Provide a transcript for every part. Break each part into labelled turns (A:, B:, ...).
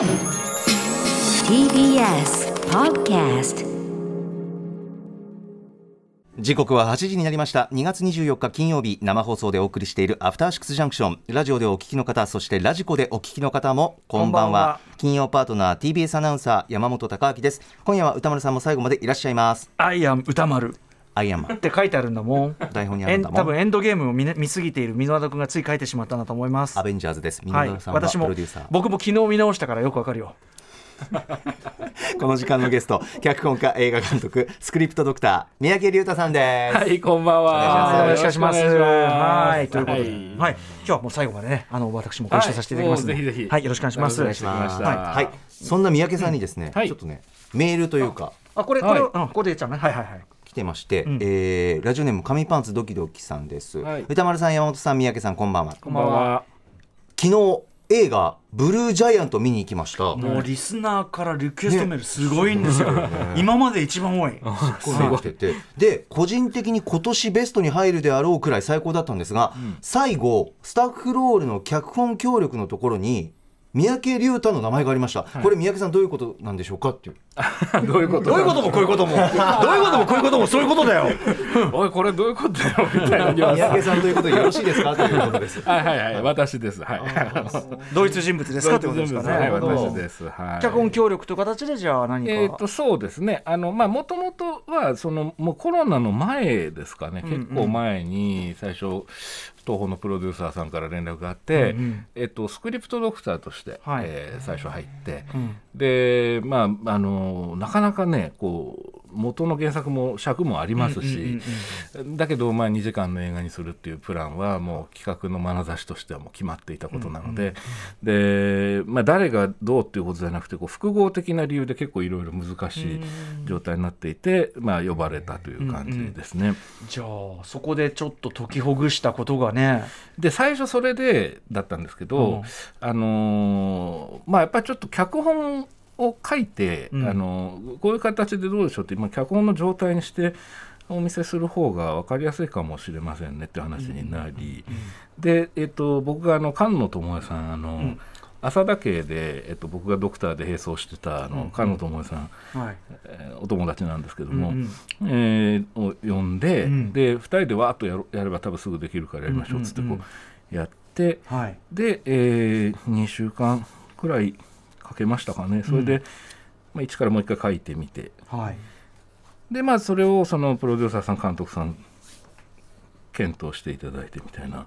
A: TBS Podcast
B: 時刻は8時になりました。2月24日金曜日生放送でお送りしているアフターシックスジャンクション。ラジオでお聞きの方そしてラジコでお聞きの方もこんばんは。
C: こんばんは。
B: 金曜パートナー TBS アナウンサー山本貴明です。今夜は歌丸さんも最後までいらっしゃいます。
C: アイアン歌丸
B: アイアンマン
C: って書いてあるんだもん。
B: 台本にあるんだもん。
C: エン多分エンドゲームを見,、ね、見すぎている箕輪田君がつい書いてしまったんだと思います。
B: アベンジャーズです
C: はい。
B: 皆さんは
C: 私も
B: プロデューサー、
C: 僕も昨日見直したからよくわかるよ。
B: この時間のゲスト脚本家映画監督スクリプトドクター三宅龍太さんです、
D: はい、こんばんは。
C: はいよろしくお願いします。はい、ということで、はい、
D: はい。
C: 今日はもう最後までね、あの私もご一緒させていただきます
D: はい。ぜひぜひ。
C: はい、よろしくお願いします。
D: お願いします。
C: はい。
B: はい、そんな三宅さんにですね、
D: はい。
B: ちょっとねメールというか。
C: あ、これ、これ、
D: はい。
C: うん、ここで言っちゃうね。はい、はい、はい。
B: 来てまして、
C: ん。
B: えーラジオネーム紙パンツドキドキさんです、
D: はい。
B: 歌丸さん山本さん三宅さんこんばんは。
D: こんばんは。
B: 昨日映画ブルージャイアント見に行きました、
C: もうリスナーからリクエストメールすごいんですよ。今まで一番多い。
B: すごい。来ててで個人的に今年ベストに入るであろうくらい最高だったんですが、最後スタッフロールの脚本協力のところに三宅龍太の名前がありました、これ三宅さんどういうことなんでしょうかっていう。
D: どういうこと
C: どういうこともこういうことも、どういうこともこういうこともそういうことだよ。
D: おい、これどういうことだよみたいな。
B: 三宅さんということでよろしいですかということです。
D: はいはいはい、私です。はい。
C: 同一人物ですか？ってことですかね。
D: はい、私です。はい。
C: 脚本協力という形でじゃあ何か、
D: えー、とそうですね、あのまあもともとはそのもうコロナの前ですかね、
C: うんうん。
D: 結構前に最初、東宝のプロデューサーさんから連絡があって、
C: うんうん。
D: えっと、スクリプトドクターとして、
C: はい。
D: えー最初入って、
C: うん。
D: でまああのなかなかねこう元の原作も尺もありますし、だけど、まあ、2時間の映画にするっていうプランはもう企画の眼差しとしてはもう決まっていたことなので,、でまあ、誰がどうっていうことじゃなくてこう複合的な理由で結構いろいろ難しい状態になっていて、まあ、呼ばれたという感じですね。
C: じゃあそこでちょっと解きほぐしたことがね。
D: で最初それでだったんですけど、
C: うん。
D: あのーまあやっぱりちょっと脚本を書いて、
C: うん。
D: あのーこういう形でどうでしょうって今脚本の状態にしてお見せする方が分かりやすいかもしれませんねって話になり、で、えっと僕があの菅野智恵さんあの、
C: ん。
D: 浅田家で、えっと、僕がドクターで並走してたあの、菅野智恵さん、
C: はい。
D: えーお友達なんですけども、
C: うん
D: えーを呼んで、
C: うん。
D: で2人でわーっとやろやれば多分すぐできるからやりましょうっつってこ
C: うんうん
D: うやって、
C: はい
D: で、え2週間くらいかけましたかね。それで、まあ、一からもう一回書いてみて。
C: はい。
D: でまあそれをそのプロデューサーさん監督さん検討していただいてみたいな、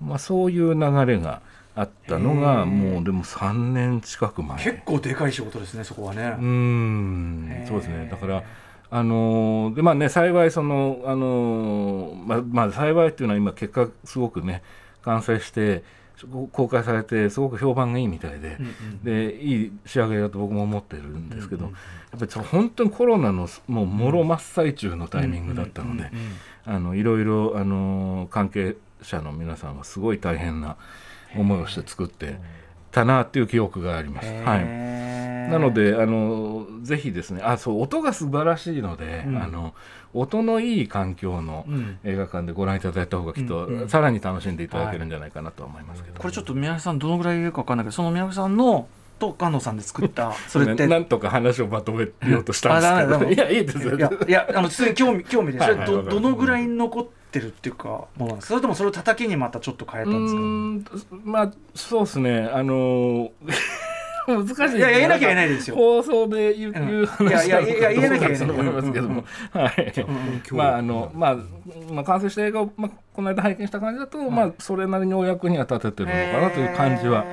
D: まあ、そういう流れがあったのがもうでも3年近く前。
C: 結構でかい仕事ですねそこはね。
D: うーん。そうですね。だからあのーでまあね幸いそのあのーまあまあ幸いっていうのは今結果すごくね完成してこ公開されてすごく評判がいいみたいで、でいい仕上げだと僕も思ってるんですけど、やっぱりその本当にコロナのもうもろ真っ最中のタイミングだったので、あのいろいろあの関係者の皆さんはすごい大変な思いをして作ってたなっていう記憶があります。はいなのであのぜひですねあそう音が素晴らしいので、
C: うん。
D: あの音のいい環境の
C: うん。
D: 映画館でご覧いただいた方がきっと、
C: うん。うん。
D: さらに楽しんでいただけるんじゃないかなとは思いますけど、
C: これちょっと宮城さんどのぐらいいるか分かんないけどその宮城さんのと菅野さんで作った。それって。
D: ねなんとか話をまとめようとしたんですけど。いやいいですよ
C: いやいやあの興味 興味でそれど
D: はいはい。わかる
C: どのぐらい残ってるっていうかものそれともそれを叩きにまたちょっと変え
D: う
C: たんですか？
D: まあそうですね。あのー難しいですね
C: いや言えなきゃ言えないですよ。
D: 放送で言う,、
C: うん。
D: 話
C: いやいやいや言えなきゃ言えない。
D: と思いますけども、はい、まああのまあ、まあ、完成した映画を、まあ、この間拝見した感じだと、まあそれなりにお役には立ててるのかなという感じは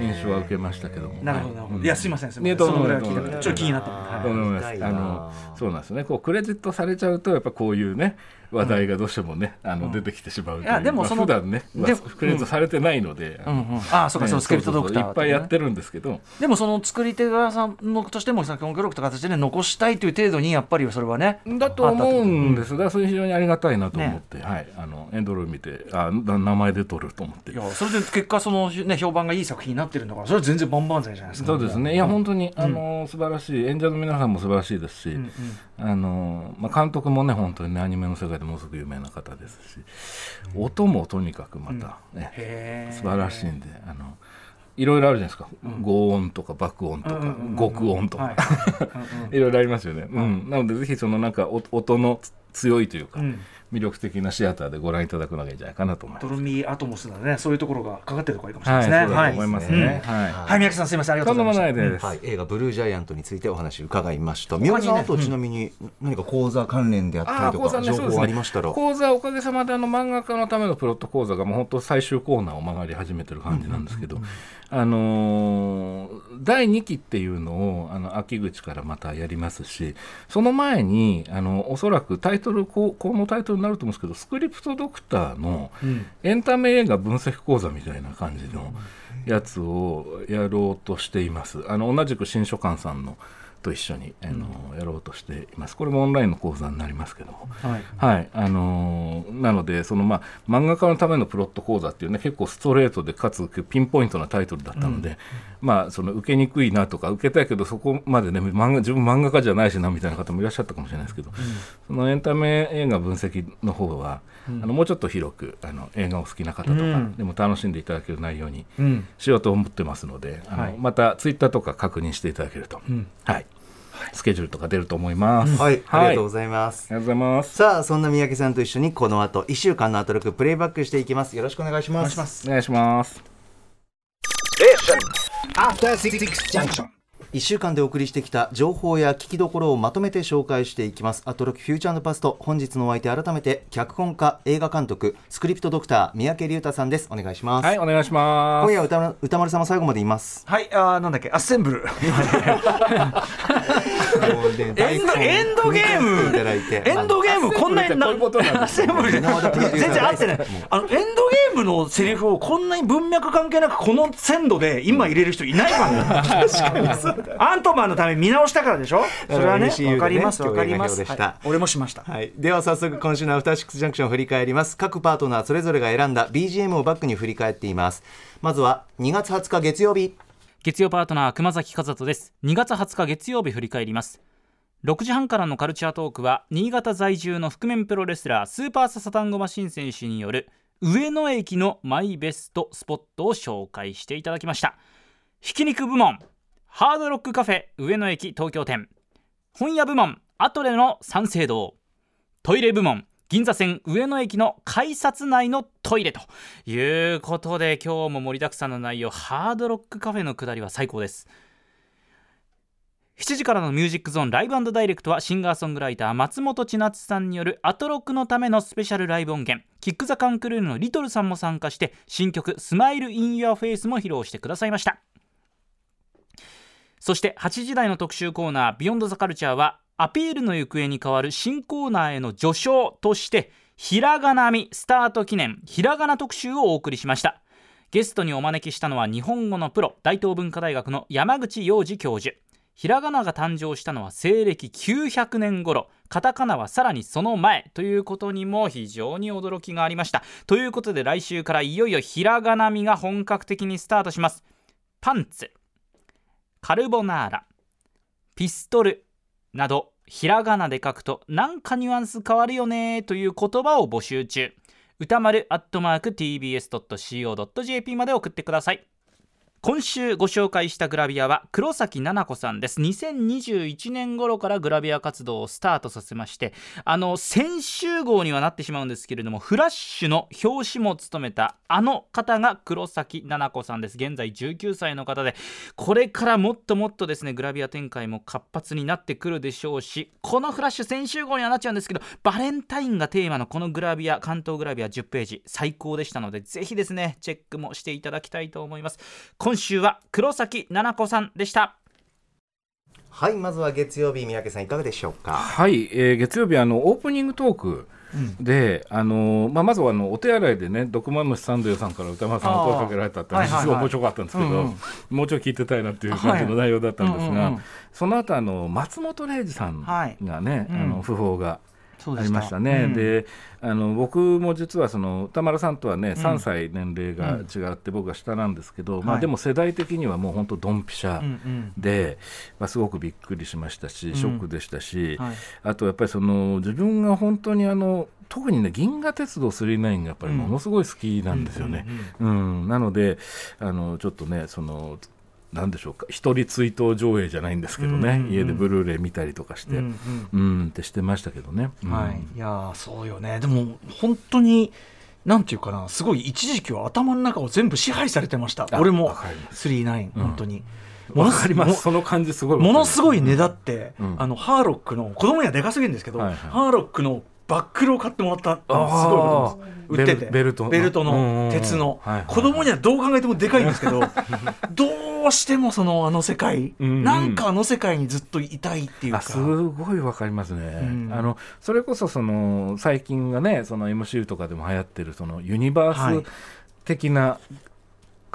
D: 印象は受けましたけども。
C: なるほどなるほど。
D: うん
C: いやすいませんすいません。
D: いやどうも
C: そのぐらいは聞いたちょっと気になった
B: はい。
D: あのそうなんですよね。こうクレジットされちゃうとやっぱこういうね話題がどうしてもね、あの出てきてしまうという
C: いやでもその
D: まあ普段ね、まあクレジットされてないので、
C: うんうん。ああそうかそのスクリプトドクター
D: いっぱいやってるんですけど、
C: でもその作り手側さんのとしても先ほど協力という形で残したいという程度にやっぱりそれはね
D: だと思うんですだからそれ非常にありがたいなと思って、はい、あのエンドロール見てあな名前で撮ると思って。
C: いやそれで結果その、ね、評判がいい作品になってるんだからそれは全然万々歳じゃないですか。
D: そうですね。いや本当に、あの素晴らしい。演者の皆さんも素晴らしいですし、
C: うんうん。
D: あのまあ、監督もね本当にねアニメの世界でものすごく有名な方ですし音もとにかくまた、ね
C: へー。
D: 素晴らしいんであのいろいろあるじゃないですか、轟音とか爆音とか、極音とか、
C: はい。
D: いろいろありますよね、うん、なのでぜひそのなんかお音の強いというか、
C: うん
D: 魅力的なシアターでご覧いただくのがいいんじゃないかなと思います。
C: ドルミーアトモスなね。そういうところがかかってるところがいいかもし
D: はい、
C: れないですね
D: そうだと思います
C: はい。
D: ね。はい。
C: はい宮城さんすみません。ありがと
D: と
C: うんございま
D: す。
B: はい、映画「ブルージャイアント」についてお話伺いました。宮本さん、あとちなみに何か講座関連であったりとか情報ありましたら、
D: 講座おかげさまであの漫画家のためのプロット講座がもう本当最終コーナーを曲がり始めてる感じなんですけど、あのー第2期っていうのをあの秋口からまたやりますしその前にあのおそらくタイトルこうこのタイトルになると思うんですけどスクリプトドクターのエンタメ映画分析講座みたいな感じのやつをやろうとしています。あの同じく新書館さんのと一緒にあの、やろうとしています。これもオンラインの講座になりますけども。
C: はい。
D: はい、あのーなのでそのまあ漫画家のためのプロット講座っていうね結構ストレートでかつピンポイントなタイトルだったので、まあその受けにくいなとか受けたいけどそこまでね漫画自分漫画家じゃないしなみたいな方もいらっしゃったかもしれないですけど、そのエンタメ映画分析の方は、あのもうちょっと広くあの映画を好きな方とか、
C: うん。
D: でも楽しんでいただける内容に
C: うん。
D: しようと思ってますので、あの
C: はい。
D: またツイッターとか確認していただけると、
C: ん。
D: はい、スケジュールとか出ると思います。
B: はい、ありがとうご
D: い
B: ざいます。
D: ありがとうございます。
B: さあそんな三宅さんと一緒にこの後1週間のアトロクプレイバックしていきますよろしくお願いします
C: お願いします
D: お願いします。
E: After Six Junction.
B: 1週間でお送りしてきた情報や聞きどころをまとめて紹介していきます。アトロクフューチャーパスト本日のお相手改めて脚本家映画監督スクリプトドクター三宅龍太さんです。お願いします、
D: はい、お願いします。
B: 今夜は歌丸歌丸さんも最後までいます。
C: はいあーなんだっけアッセンブル。エンドエンドゲーム。エンドゲームこんなにアッセンブル全然合ってない。あのエンドゲームのセリフをこんなに文脈関係なくこの鮮度で今入れる人いないから。ね アントマンのために見直したからでしょ？それはねわかりますわかります
B: 映画表でした。
C: はい。俺もしました。
B: はい、では早速今週のアフターシックスジャンクションを振り返ります。各パートナーそれぞれが選んだ BGM をバックに振り返っています。まずは2月20日月曜日。
F: 月曜パートナー熊崎和人です。2月20日月曜日振り返ります。6時半からのカルチャートークは新潟在住の覆面プロレスラースーパーササタンゴマシン選手による上野駅のマイベストスポットを紹介していただきました。ひき肉部門ハードロックカフェ上野駅東京店。本屋部門アトレの三省堂。トイレ部門銀座線上野駅の改札内のトイレと。いうことで今日も盛りだくさんの内容。ハードロックカフェの下りは最高です。7時からのミュージックゾーンライブダイレクトはシンガーソングライター松本千夏さんによるアトロクのためのスペシャルライブ音源。 KICK THE CAN CREW のリトルさんも参加して新曲「スマイル・イン・ユア・フェイス」も披露してくださいました。そして8時台の特集コーナー「 Beyond The Culture」はアピールの行方に代わる新コーナーへの序章としてひらがなみスタート記念ひらがな特集をお送りしました。ゲストにお招きしたのは日本語のプロ大東文化大学の山口洋二教授。ひらがなが誕生したのは西暦900年頃カタカナはさらにその前。ということにも非常に驚きがありました。ということで来週からいよいよひらがなみが本格的にスタートします。パンツ。カルボナーラピストルなどひらがなで書くとなんかニュアンス変わるよねという言葉を募集中。歌丸アットマーク TBS.CO.JP まで送ってください。今週ご紹介したグラビアは黒崎奈々子さんです。2021年頃からグラビア活動をスタートさせましてあの先週号にはなってしまうんですけれどもフラッシュの表紙も務めたあの方が黒崎奈々子さんです。現在19歳の方でこれからもっともっとですねグラビア展開も活発になってくるでしょうしこのフラッシュ先週号にはなっちゃうんですけどバレンタインがテーマのこのグラビア関東グラビア10ページ最高でしたのでぜひですねチェックもしていただきたいと思います。今週は黒崎奈々子さんでした。
B: はいまずは月曜日三宅さんいかがでしょうか？
D: はい、えー月曜日あのオープニングトークで、あのまあ、まずはあのお手洗いでね毒まんのサンドヨさんから歌丸さんが声かけられたってすごい面白かったんですけど、
C: うんうん。
D: もうちょい聞いてたいなっていう感じの内容だったんですが、
C: はい。うんうん。うん
D: その後あの松本零士さんがね、
C: はいうん。
D: あの訃報がありましたね、
C: うん。
D: であの僕も実はその歌丸さんとはね、3歳年齢が違って僕は下なんですけど、まあ、
C: はい
D: でも世代的にはもう本当ドンピシャ
C: うんうん。
D: で、まあ、すごくびっくりしましたしショックでしたし、
C: はい。
D: あとやっぱりその自分が本当にあの特にね銀河鉄道999がやっぱりものすごい好きなんですよね。うん。なのであのちょっとねそのなんでしょうか一人追悼上映じゃないんですけどね、
C: うんうんうん。
D: 家でブルーレイ見たりとかして、
C: う
D: うん。
C: ん
D: ってしてましたけどね。うん。
C: はい、いやーそうよね。でも本当になんていうかなすごい一時期は頭の中を全部支配されてました。
D: あ
C: 俺も。
D: わかりま
C: 39
D: うん。
C: 本当に、
D: わかりま
C: も
D: すその感じすごい
C: ものすごいねだって、
D: うん。
C: あのハーロックの子供にはでかすぎるんですけど、
D: はいはい。
C: ハーロックのバックルを買ってもらった。すごいことです。売ってて。
D: ベルトの。
C: 鉄の、
D: はいはい
C: 子供にはどう考えてもでかいんですけど どうしてもそのあの世界、
D: うんうん。
C: なんかあの世界にずっといたいっていうか。
D: あすごいわかりますね、
C: ん。
D: あのそれこそその最近がねその MCU とかでも流行ってるそのユニバ
C: はい。
D: ース的な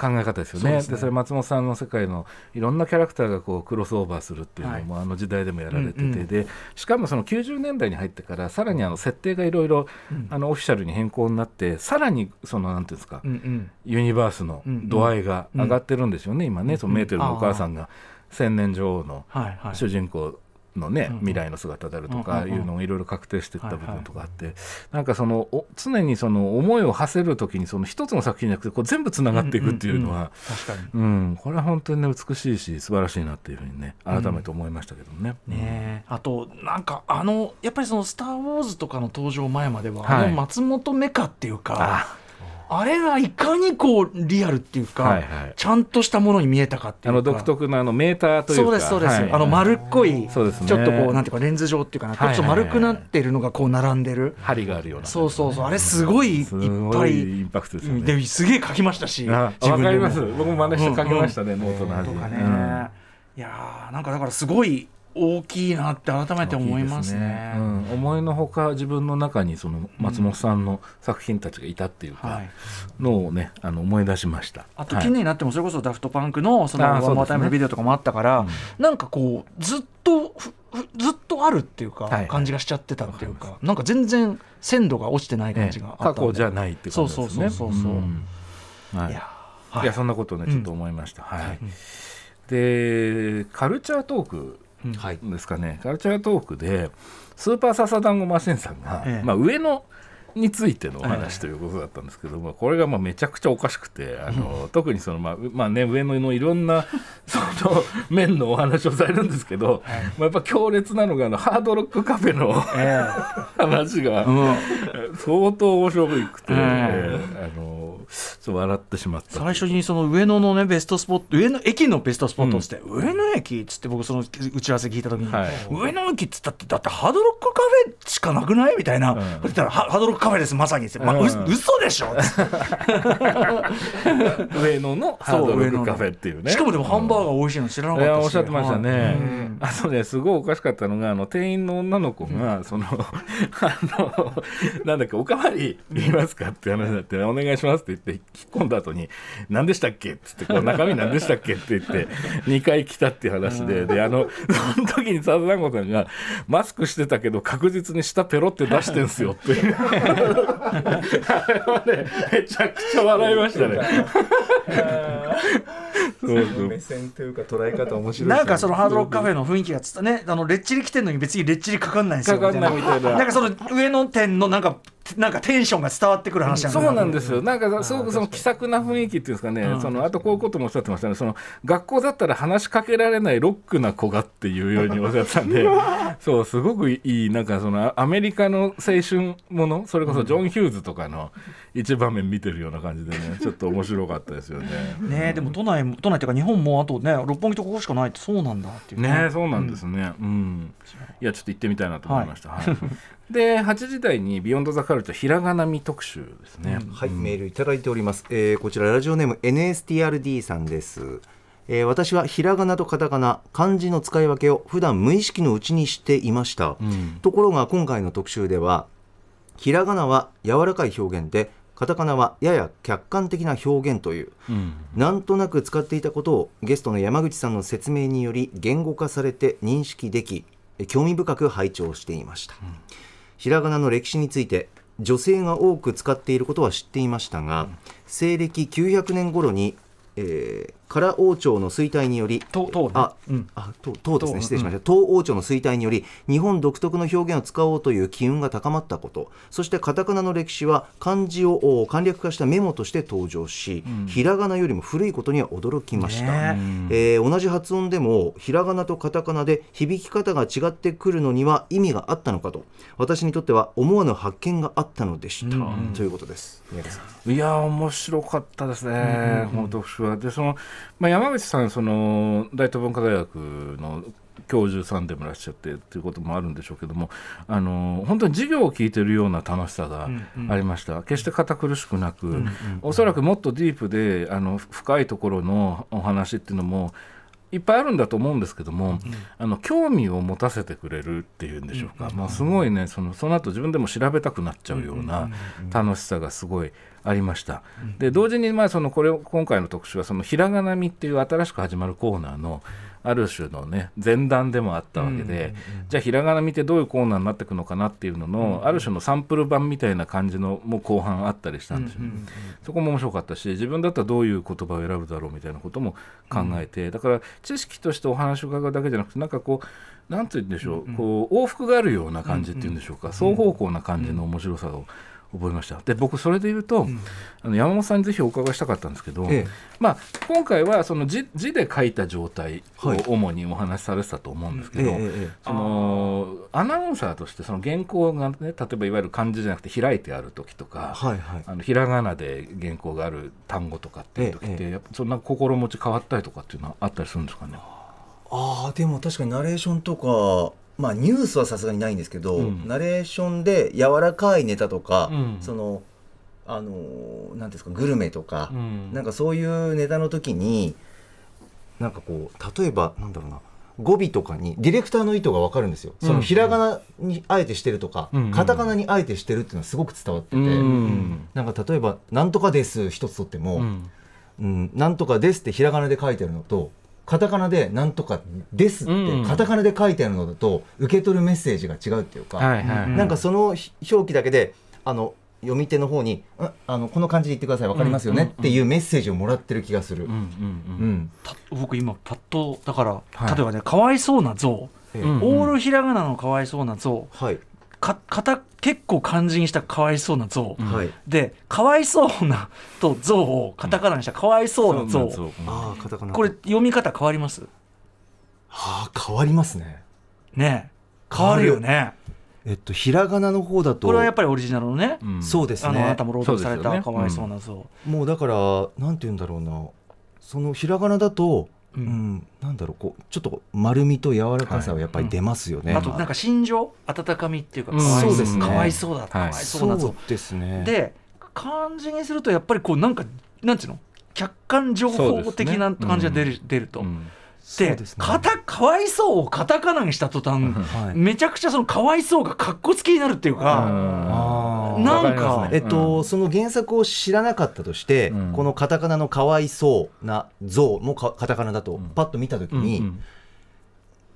D: 考え方ですよね,、
C: ですね。
D: でそれ松本さんの世界のいろんなキャラクターがこうクロスオーバーするっていうのも、あの時代でもやられてて、
C: うんうん
D: でしかもその90年代に入ってからさらにあの設定がいろいろあのオフィシャルに変更になってさらにそのなんていうんですか、
C: うんうん。
D: ユニバースの度合いが上がってるんですよね、今ね。そのメーテルのお母さんが千年女王の
C: はいはい。
D: 主人公のね、
C: うん
D: 未来の姿であると
C: うんうん
D: かいうのがいろいろ確定していった部分とかあって、なんかそのお常にその思いを馳せる時にその一つの作品じゃなくてこう全部つながっていくっていうのは、
C: 確かに。
D: うん。これは本当にね美しいし素晴らしいなっていうふうにね改めて思いましたけどね。
C: ねえ。あとなんかあのやっぱりその「スター・ウォーズ」とかの登場前までは、
D: はい。
C: あの松本メカっていうか
D: あ
C: あれがいかにこうリアルっていうか、
D: はいはい。
C: ちゃんとしたものに見えたかっていうか。
D: あの独特なあのメーターというか。
C: そうですそうです、
D: はい。
C: あの丸っこい、
D: そうですね。
C: ちょっとこうなんていうかレンズ状っていうかな、ちょっと丸くなってるのがこう並んでる、
D: 針があるような。
C: そうそうそう。あれすごいいっ
D: す
C: ぱ
D: ご
C: い
D: いインパクトですよね。
C: ですげえ書きましたし
D: わかります。僕も真似して書きましたね、
C: うん
D: ノートの端に。
C: とかね、
D: うん。
C: いやーなんかだからすごい大きいなって改めて思いますね。
D: うん、思いのほか自分の中にその松本さんの作品たちがいたっていうか
C: はい。
D: のをね、あの思い出しました。
C: あと
D: はい
C: 近年になってもそれこそダフトパンクのその One More Time のビデオとかもあったから、なんかこうずっとずっとあるっていうか、
D: はい
C: 感じがしちゃってたっていうかなんか全然鮮度が落ちてない感じがあったんで。
D: 過去じゃないって感じですね。
C: そうそうそうそうそう。ん。
D: はい。
C: いや
D: い、
C: はい
D: やそんなことねちょっと思いました。はい。でカルチャートーク
B: はい。
D: ですかね、カルチャートークでスーパーササダンゴマシンさんが、
C: ええ。
D: まあ、上野についてのお話ということだったんですけども、これがまあめちゃくちゃおかしくてあの特にその、まあうまあね、上野のいろんな その面のお話をされるんですけど、まあ、やっぱ強烈なのがあのハードロックカフェの
C: え
D: 話が
C: えうん。
D: 相当面白くて、
C: え
D: ええ。あのちょっと笑ってしまった
C: 最初にその上野のねベストスポット上野駅のベストスポットっつって、上野駅っつって僕その打ち合わせ聞いた時に、
D: はい。
C: 上野駅っつったってだってハードロックカフェしかなくない？みたいな、
D: ん
C: そしたらハハードロックカフェですまさにって、まあ、
D: うん
C: う嘘でしょ。
D: 上野のハードロックカフェっていうね。
C: しかもでもハンバーガー美味しいの知らなかったし
D: いやおっしゃってましたね、
C: はい。
D: あとねすごいおかしかったのがあの店員の女の子が、その あのなんだっけおかわり言いますかって話になって、お願いしますって言って引っ込んだ後に何でしたっけっつってこう中身何でしたっけって言って 2回来たっていう話で、であのその時に佐々子さんがマスクしてたけど確実に舌ペロって出してんすよっていう。あれはねめちゃくちゃ笑いましたね。そうそう。
B: 目線というか捉え方面白い
C: なんかそのハードロックカフェの雰囲気がつったねあのレッチリ来てんのに別にレッチリかかんないんですよ
D: かかんないみたいな。
C: なんかその上の店のなんかなんかテンションが伝わってくる話な。んだ
D: そうなんですよ、なんかすごくその気さくな雰囲気っていうんですかね、そのあとこういうこともおっしゃってましたね、その学校だったら話しかけられないロックな子がっていうようにおっしゃってたんで、そう、すごくいい、なんかそのアメリカの青春もの、それこそジョン・ヒューズとかの一場面見てるような感じでね、ちょっと面白かったですよね。
C: ねえでも都内も都内っていうか日本もあとね六本木とここしかないってそうなんだっていう
D: ね。そうなんですね、うん。いやちょっと行ってみたいなと思いました、はいで8時台に「ビヨンドザカルチャーひらがなみ特集ですね、
B: はい、メールいただいております、えーこちらラジオネーム NSTRD さんです、えー私はひらがなとカタカナ漢字の使い分けを普段無意識のうちにしていました、
D: ん。
B: ところが今回の特集ではひらがなは柔らかい表現でカタカナはやや客観的な表現という
D: うん。
B: なんとなく使っていたことをゲストの山口さんの説明により言語化されて認識できえ興味深く拝聴していました、ひらがなの歴史について女性が多く使っていることは知っていましたが、西暦900年頃に、えー、唐王朝の衰退により
C: ととうね。
B: あ、
C: うん。
B: あと唐ですね。
C: 唐。
B: 失礼しました、唐王朝の衰退により日本独特の表現を使おうという機運が高まったこと。そしてカタカナの歴史は漢字をお簡略化したメモとして登場し、ひらがなよりも古いことには驚きました、
C: ね。
B: えー同じ発音でもひらがなとカタカナで響き方が違ってくるのには意味があったのかと私にとっては思わぬ発見があったのでした、ということです。
D: いやー面白かったですね、この特集は。でその、まあ、山口さんその大東文化大学の教授さんでもいらっしゃってということもあるんでしょうけどもあの本当に授業を聞いてるような楽しさがありました、決して堅苦しくなく、おそらくもっとディープであの深いところのお話っていうのもいっぱいあるんだと思うんですけども、あの興味を持たせてくれるっていうんでしょうか、まあ、すごいねそのその後自分でも調べたくなっちゃうような楽しさがすごいありました。で同時にまあそのこれ今回の特集はそのひらがなみっていう新しく始まるコーナーのある種のね前段でもあったわけで、じゃあひらがなみってどういうコーナーになっていくのかなっていうのの、ある種のサンプル版みたいな感じのもう後半あったりしたんですよ。ね、そこも面白かったし自分だったらどういう言葉を選ぶだろうみたいなことも考えて、だから知識としてお話を伺うだけじゃなくてなんかこうなんて言うんでしょう、こう往復があるような感じっていうんでしょうか、双方向な感じの面白さを覚えました。で僕それで言うと、あの山本さんにぜひお伺いしたかったんですけど、
B: ええ。
D: まあ、今回はその字字で書いた状態を
B: はい。
D: 主にお話しされてたと思うんですけど、
B: ええええ
D: そのアナウンサーとしてその原稿がね例えばいわゆる漢字じゃなくて開いてある時とか、
B: はいはい。
D: あのひらがなで原稿がある単語とかっていう時って、
B: え。
D: やっぱそんな心持ち変わったりとかっていうのはあったりするんですかね？
B: あーでも確かにナレーションとかまあニュースはさすがにないんですけど、
D: うん。
B: ナレーションで柔らかいネタとか、
D: うん。
B: そのあのーなんですかグルメとか、
D: うん。
B: なんかそういうネタの時になんかこう例えばなんだろうな語尾とかにディレクターの意図が分かるんですよ、そのひらがなにあえてしてるとか、
D: うん。
B: カタカナにあえてしてるっていうのはすごく伝わってて、
D: うん。
B: なんか例えば「なんとかです」一つとっても、
D: うん。
B: うん、なんとかですってひらがなで書いてあるのと、カタカナでなんとかですって
D: うん。
B: カタカナで書いてあるのだと、受け取るメッセージが違うっていうか、なんかそのひ表記だけで、あの、読み手の方に、んあの、この漢字で言ってください、わかりますよねっていうメッセージをもらってる気がする。
D: うんうん
B: うん。
C: た僕今パッとだから、
D: はい。
C: 例えばねかわいそうな像、オールひらがなのかわいそうな像。
B: はい。
C: かかた結構漢字にしたかわいそうな像、
B: はい。
C: でかわいそうなと像をカタカナにしたかわいそうな像、
D: そう
B: ああ、カタカナ。
C: これ読み方変わります？
B: はあ、変わりますね。
C: ね。変わるよね。
B: えっと、ひらがなの方だと、
C: これはやっぱりオリジナルのね、
D: うん。
B: そうですね。
C: あのあなた。も朗読されたかわいそうな像、
B: もうだから、なんて言うんだろうな。そのひらがなだと、
C: う
B: うん。ん、なんだろう、こう、ちょっと丸みと柔らかさはやっぱり出ますよね。
C: あとなんか心情？温かみっていうか
D: うん。
C: かわい
B: そうですね。
C: かわい。そうだかわいそう
B: ですね。
C: で漢字にするとやっぱりこうなんかなんていうの？客観情報的な感じが出る,、出ると。
D: うん
C: で
B: そうですね。
C: かたかわいそうをカタカナにした途端、
B: はい。
C: めちゃくちゃそのかわいそうがかっこつきになるっていうか、
B: あー。
C: なんか
D: ね
B: えっと、
D: うん
B: その原作を知らなかったとして、
D: うん。
B: このカタカナのかわいそうな像もかカタカナだと
D: ん。
B: パッと見たとき
D: うん
B: に、
D: うん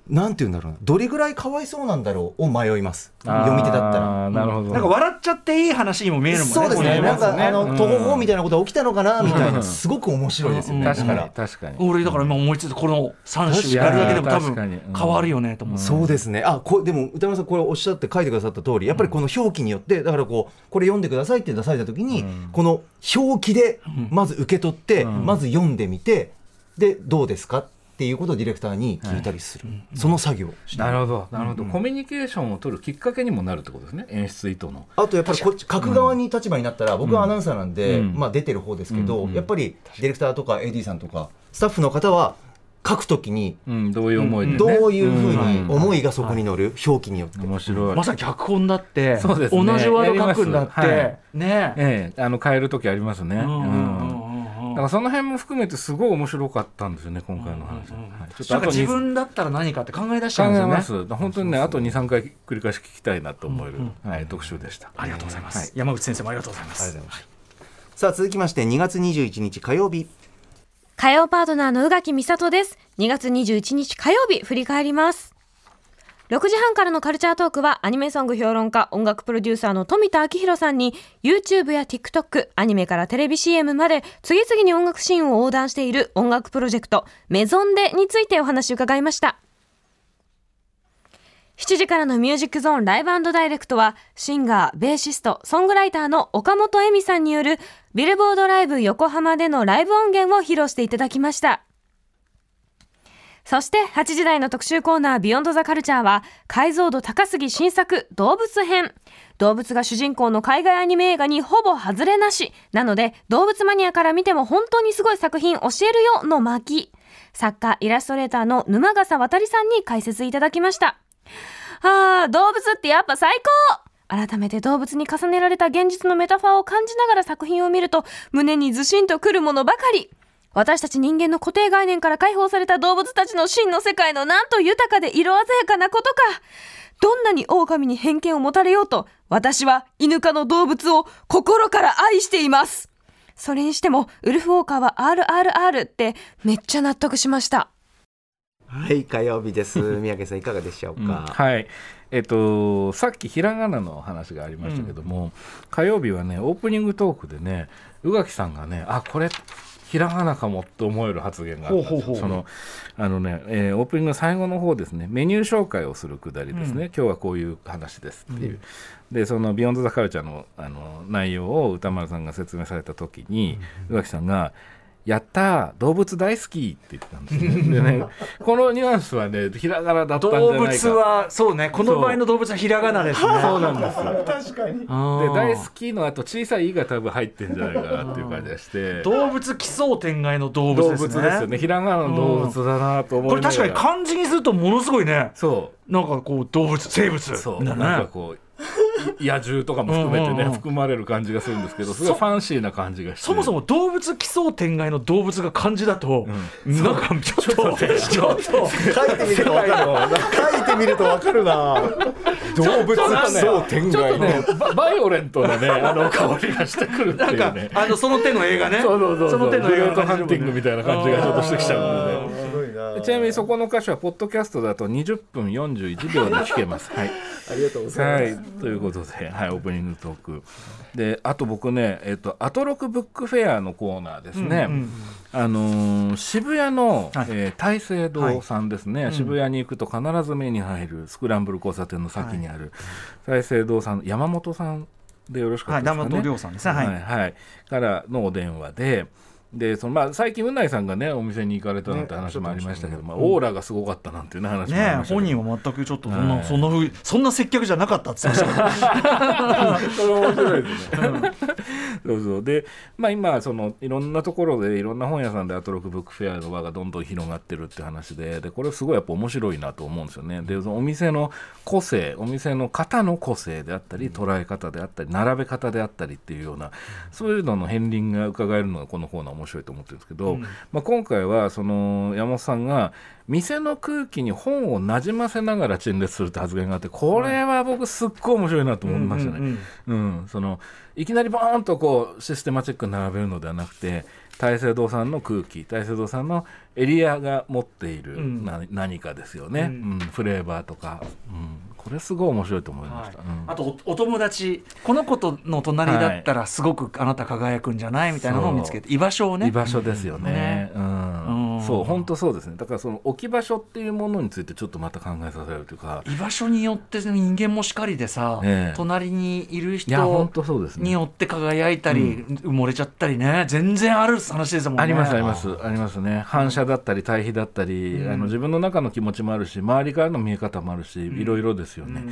B: なんて言うんだろうな。どれぐらいかわいそうなんだろうを迷います。読み手だったら。
D: なるほど。
C: なんか笑っちゃっていい話にも見えるもんね。
B: そうですね、
C: これ
B: なんか、あの、
D: ねうん
B: とほほみたいなことが起きたのかなみたい
D: うん。
B: な、すごく面白いですよね。
C: うん。
D: 確かに。確かに。
C: 俺だから今思いついてこの3種やるだけでも多分変わるよねと思って、
B: そうですね。あ、こでも歌丸さんこれおっしゃって書いてくださった通り、やっぱりこの表記によって、だからこうこれ読んでくださいって出された時に、
D: うん。
B: この表記でまず受け取って、
D: うん。
B: まず読んでみて、でどうですか？っていうことをディレクターに聞いたりする。その作業をして
D: なるほど。なるほど、コミュニケーションを取るきっかけにもなるってことですね。演出意図の。
B: あとやっぱりこっち書く側に立場になったら、僕はアナウンサーなんで、
D: うん。
B: まあ出てる方ですけど、
D: うん
B: やっぱりディレクターとか AD さんとかスタッフの方は書くときに
D: うん、どういう思いでね。
B: どういうふうに
D: ん。
B: 思いがそこに乗る、表記によって。
D: 面白い。
C: まさに脚本だって、
D: そうですね。
C: 同じワード書くんだって、
D: やります。
C: ね
D: え。えあの変える時ありますね。
C: うんうんうん
D: うん。
C: うん
D: だからその辺も含めてすごい面白かったんですよね今回の話。
C: うんうんうん
D: はいちょっと
C: 自分だったら何かって考え出しち
D: 考
C: ゃうんですよね
D: えます。本当にねあと二三回繰り返し聞きたいなと思える、はい特集でした。
C: ありがとうございます、
D: はい
C: 山口先生もありがとうございます
B: ありがとうございます。さあ続きまして2月21日火曜日
G: 火曜パートナーの宇垣美里です。2月21日火曜日振り返ります。6時半からのカルチャートークはアニメソング評論家音楽プロデューサーの富田明宏さんに YouTube や TikTok アニメからテレビ CM まで次々に音楽シーンを横断している音楽プロジェクトメゾンデについてお話を伺いました7時からのミュージックゾーンライブダイレクトはシンガー、ベーシスト、ソングライターの岡本恵美さんによるビルボードライブ横浜でのライブ音源を披露していただきました。そして8時台の特集コーナービヨンドザカルチャーは解像度高すぎ新作動物編。動物が主人公の海外アニメ映画にほぼ外れなし。なので動物マニアから見ても本当にすごい作品教えるよの巻。作家、イラストレーターの沼笠渡さんに解説いただきました。ああ、動物ってやっぱ最高改めて動物に重ねられた現実のメタファーを感じながら作品を見ると胸にずしんとくるものばかり。私たち人間の固定概念から解放された動物たちの真の世界のなんと豊かで色鮮やかなことか。どんなに狼に偏見を持たれようと、私はイヌ科の動物を心から愛しています。それにしても、ウルフウォーカーは RRR ってめっちゃ納得しました。
H: はい、火曜日です。三宅さんいかがでしょう
D: うん
H: か。
D: はいえっと、さっきひらがなの話がありましたけども、火曜日はねオープニングトークでね宇垣さんがねあこれひらがなかもって思える発言があったそのあのね、えーオープニングの最後の方ですねメニュー紹介をするくだりですね、今日はこういう話ですっていう、でその「ビヨンド・ザ・カルチャーの」あの内容を歌丸さんが説明された時に宇垣さんが「やったー動物大好き」って言ったんですね。でね このニュアンスはねひらがなだったんじゃ
C: 動
D: ないか。
C: 物はそうねこの場合の動物はひらがなですね。
D: そうなんですよ。
H: 確かに。
D: で大好きのあと小さい「い」が多分入ってんじゃないかなっていう感じがして。
C: 動物奇想天外の動物
D: 動
C: ですね。
D: 物ですよね。ひらがなの動物だなと思い
C: これ
D: ながら。
C: 確かに漢字にするとものすごいね。
D: そ
C: なんかこう動物生物。
D: うそう。
C: なね
D: なんかこうい野獣とかも含めてね、
C: うんうんうん。
D: 含まれる感じがするんですけどすごいファンシーな感じがして。
C: そもそも動物奇想天外の動物が漢字だと、なんかちょっとちょっと。
H: 書いてみるとわかる。書いてみるとわかるな。動物そう天外の。
D: ねバ バイオレントなねあの香りがしてくるって
C: ないんか
D: うね
C: あのその手の映画ね。
D: そうそうそうそう。
C: の手の映画
D: ハンティングみたいな感じがちょっとしてきちゃうんでね
H: な。
D: ちなみにそこの歌詞はポッドキャストだと20分41秒で聞けます。はい。
H: ありがとうござ
D: はい
H: ます。
D: い、ということで、はい、オープニングトーク。で、あと僕ね、えっ、と、アトロクブックフェアのコーナーですね。あのー渋谷の、
C: はい
D: えー大聖堂さんですね、渋谷に行くと必ず目に入るスクランブル交差点の先にある、大聖堂さん山本さんでよろしかったですかね。
C: はい山本亮さんですねはい
D: はい、はいからのお電話で。でそのまあ、最近、うないさんがねお店に行かれたなんて話もありましたけど、まあ、オーラがすごかったなんていうね話もあり
C: ね
D: ましたけど。
C: 本人は全くちょっとそんな、
D: はい。
C: そんなふうそんな接客じゃなかったって言ってました。け ど
D: それ面白いですね。そうそう。で、まあ、今そのいろんなところでいろんな本屋さんでアトロクブックフェアの輪がどんどん広がってるって話ででこれすごいやっぱ面白いなと思うんですよね。でそのお店の個性お店の方の個性であったり捉え方であったり並べ方であったりっていうようなそういうのの片鱗が伺えるのがこのコーナー面白いと思ってるんですけど、まあ、今回はその山本さんが店の空気に本をなじませながら陳列するって発言があってこれは僕すっごい面白いなと思いましたね。うんそのいきなりボーンとこうシステマチックに並べるのではなくて大聖堂さんの空気大聖堂さんのエリアが持っているな、何かですよね、うん。フレーバーとか、うん、これすごい面白いと思いました。うん。
C: あとおお友達この子との隣だったらすごくあなた輝くんじゃない？みたいなのを見つけて居場所をね。
D: 居場所ですよね。
C: ね
D: うん。
C: うん
D: そう本当そうですね。だからその置き場所っていうものについてちょっとまた考えさせられるというか。
C: 居場所によって人間もしかりでさ、
D: ええ。
C: 隣にいる人
D: 当そうですね。
C: によって輝いたり、埋もれちゃったりね。全然ある話ですもんね。
D: ありますありますありますね。反射だったり対比だったり、あの自分の中の気持ちもあるし周りからの見え方もあるし、いろいろですよね、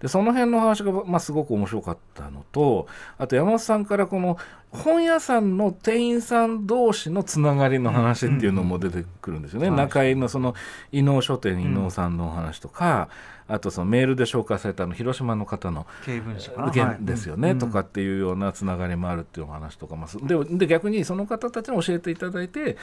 D: でその辺の話が、まあ、すごく面白かったのとあと山本さんからこの本屋さんの店員さん同士のつながりの話っていうのも出てくるんですよね、中井のその伊能書店伊能さんのお話とか、あとそのメールで紹介されたあの広島の方の
C: 経文
D: ですよね、とかっていうようなつながりもあるっていうお話とかもすでで逆にその方たちに教えていただいて、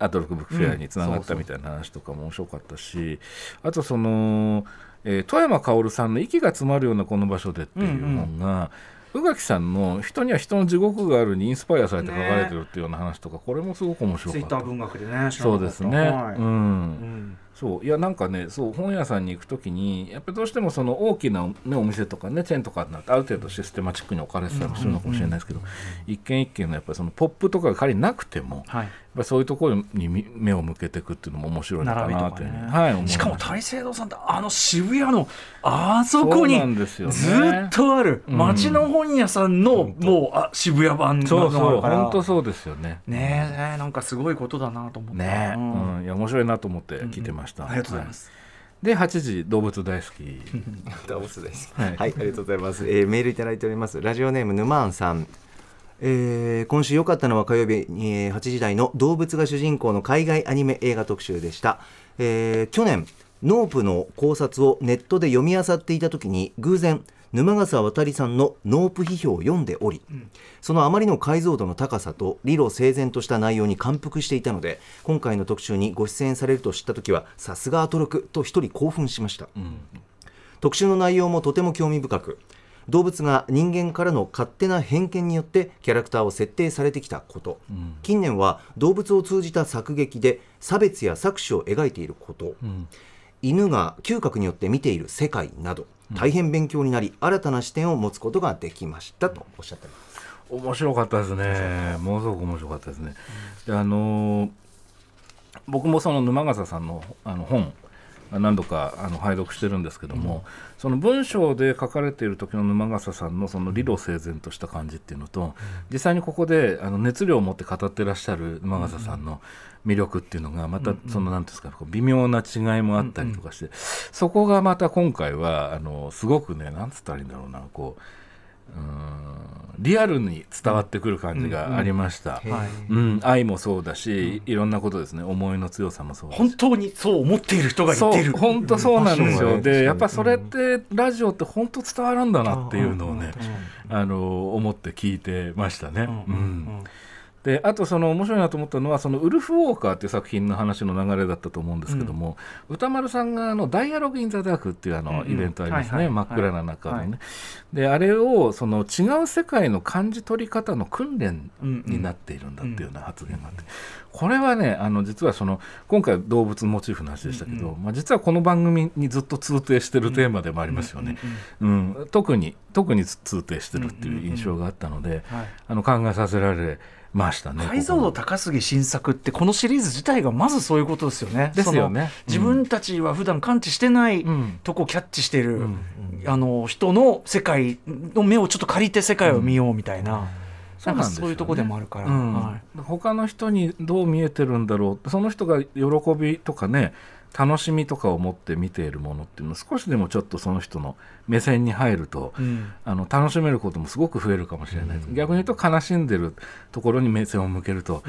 D: アトロックブックフェアにつながったみたいな話とかも面白かったし、あとその、えー富山薫さんの「息が詰まるようなこの場所で」っていう本が、宇垣さんの「人には人の地獄がある」にインスパイアされて書かれてるっていうような話とか、これもすごく面白かった。
C: ツイッター。文学でね
D: そうですね、
C: はい。
D: うんそう。いやなんかねそう本屋さんに行くときにやっぱりどうしてもその大きな、ね、お店とかねチェーンとかになってある程度システマチックに置かれてたりするのかもしれないですけど、一軒一軒のやっぱりそのポップとかが仮になくても、
C: はい。
D: やっぱりそういうところにみ目を向けていくっていうのも面白いのかなという
C: とかね、
D: はい、
C: しかも大聖堂さんってあの渋谷のあそこにずっとある
D: うん。
C: 町の本屋さんの、もうあ渋谷版の
D: そうそう本当そうですよね。
C: ねえなんかすごいことだなと思って。
D: ね、
C: う
D: うん。ん。いや面白いなと思って聞いてました、
C: ありがとうございます、
D: で8時動物大好き
B: 動物です。
D: は
B: はいい、ありがとうございます。えーメールいただいております。ラジオネームぬまんさん。えー今週良かったのは火曜日、えー8時台の動物が主人公の海外アニメ映画特集でした。えー去年ノープの考察をネットで読み漁っていた時に偶然沼笠渡さんのノープ批評を読んでおり、そのあまりの解像度の高さと理路整然とした内容に感服していたので今回の特集にご出演されると知った時はさすがアトロクと一人興奮しました、特集の内容もとても興味深く動物が人間からの勝手な偏見によってキャラクターを設定されてきたこと、近年は動物を通じた作劇で差別や搾取を描いていること、犬が嗅覚によって見ている世界など大変勉強になり新たな視点を持つことができましたとおっしゃっています。
D: 面白かったですね。ものすごく面白かったですね、であのー僕もその沼笠さんのあの本何度かあの拝読してるんですけども、その文章で書かれている時の沼笠さんのその理路整然とした感じっていうのと、実際にここであの熱量を持って語ってらっしゃる沼笠さんの魅力っていうのがまたその何ていうんですか微妙な違いもあったりとかして、そこがまた今回はあのすごくねなんつったらいいんだろうなこうリアルに伝わってくる感じがありました、
C: はい。
D: うん、愛もそうだし、いろんなことですね。思いの強さもそう
C: 本当にそう思っている人がいてる。
D: 本当そうなんですよ、
B: うん
D: でやっぱそれってラジオって本当伝わるんだなっていうのをね、あの思って聞いてましたね。うんであとその面白いなと思ったのはそのウルフ・ウォーカーっていう作品の話の流れだったと思うんですけども、歌丸さんがあの「ダイアログ・イン・ザ・ダーク」っていうあのイベントありますね、
C: はいはい
D: 真っ暗な中のね、
C: はい。
D: であれをその違う世界の感じ取り方の訓練になっているんだっていうような発言があって、これはねあの実はその今回動物モチーフの話でしたけど、まあ、実はこの番組にずっと通底してるテーマでもありますよね、うん特に特に通底してるっていう印象があったので、
C: はい。
D: あの考えさせられましたね。
C: 解像度高すぎ新作ってこのシリーズ自体がまずそういうことですよね。
D: ですよね。
C: 自分たちは普段感知してない
D: うん。
C: とこをキャッチしてる、あの人の世界の目をちょっと借りて世界を見ようみたいな、なんかそういうとこでもあるから。
D: うん
C: はい。
D: 他の人にどう見えてるんだろう。その人が喜びとかね楽しみとかを持って見ているものっていうの少しでもちょっとその人の目線に入ると、
C: うん。
D: あの楽しめることもすごく増えるかもしれない。です、逆に言うと悲しんでるところに目線を向けると、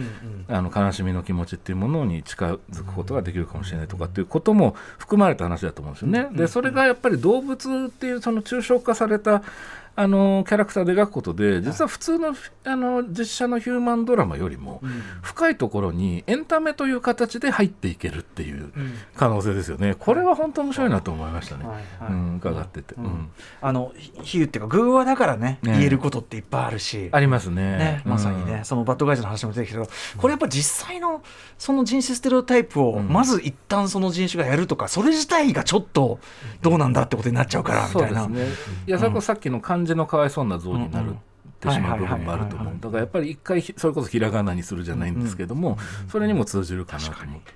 D: あの悲しみの気持ちっていうものに近づくことができるかもしれないとかっていうことも含まれた話だと思うんですよね。でそれがやっぱり動物っていうその抽象化されたあのキャラクターで描くことで実は普通のあの実写のヒューマンドラマよりも深いところにエンタメという形で入っていけるっていう可能性ですよね。これは本当面白いなと思いましたね。
C: はい。はい。
D: うん、伺ってて、うん。
C: あのひ比喩っていうか偶話だからね
D: ね
C: 言えることっていっぱいあるし。
D: ありますね。
C: ね、まさにね、
D: うん
C: そのバッドガイズの話も出てきたけど、これやっぱ実際のその人種ステレオタイプを、
D: うん。
C: まず一旦その人種がやるとか、それ自体がちょっとどうなんだってことになっちゃうからみたいな。
D: そうですね。いや、さっきの漢字のかわいそうな像になる。ってしまう部分もあると思うだからやっぱり一回ひそれこそひらがなにするじゃないんですけども、それにも通じるかなと思って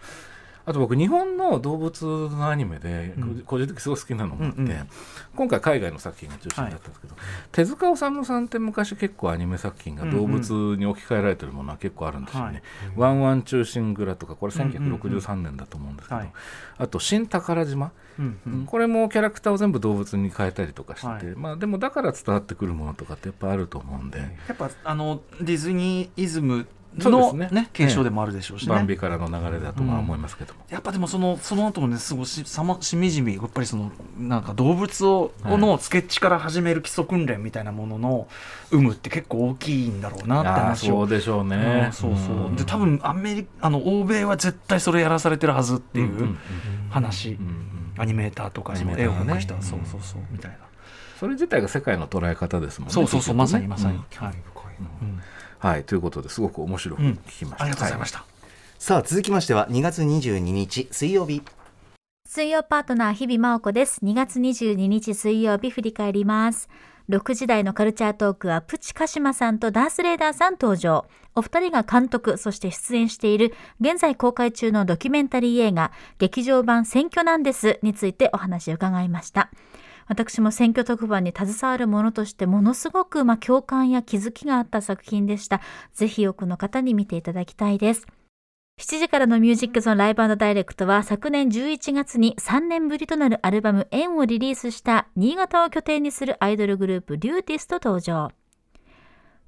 D: あと僕日本の動物のアニメで、個人的にすごい好きなのがあって、
C: うんうん。
D: 今回海外の作品が中心だったんですけど、手塚治虫さんって昔結構アニメ作品が動物に置き換えられてるものは結構あるんですよね。ワンワン中心蔵とかこれ1963年だと思うんですけど、
C: はい。
D: あと新宝島、
C: うんうん。
D: うんこれもキャラクターを全部動物に変えたりとかしてて、
C: はい。
D: まあでもだから伝わってくるものとかってやっぱあると思うんで、
C: やっぱあのディズニーイズムの
D: ね。
C: ね継承でもあるでしょうしね。
D: バンビからの流れだとは思いますけども、
C: やっぱでもそのその後もねすごいしさましみじみやっぱりそのなんか動物を、
D: はい。
C: のスケッチから始める基礎訓練みたいなものの有無って結構大きいんだろうなって話を。
D: そうでしょうね。
C: うん、そうそう、
D: ん。
C: で多分アメリあの欧米は絶対それやらされてるはずってい
D: んうんう
C: うん話、
D: うんうん
C: アニメーターとかその絵を描く人は、
D: うん
C: そうそう。そうみたいな、
D: それ自体が世界の捉え方ですもんね。
C: そうそうそう。まさにまさに、
D: うん。
C: はい、うん
D: はいということですごく面白く聞きました、
C: ありがとうございました、
B: さあ続きましては2月22日水曜日
I: 水曜パートナー日々真央子です。2月22日水曜日振り返ります。6時台のカルチャートークはプチカシマさんとダースレーダーさん登場。お二人が監督、そして出演している現在公開中のドキュメンタリー映画劇場版選挙なんですについてお話を伺いました。私も選挙特番に携わるものとしてものすごくま共感や気づきがあった作品でした。ぜひ多くの方に見ていただきたいです。7時からのミュージックゾーンライブダイレクトは昨年11月に3年ぶりとなるアルバム縁をリリースした新潟を拠点にするアイドルグループリューティスト登場。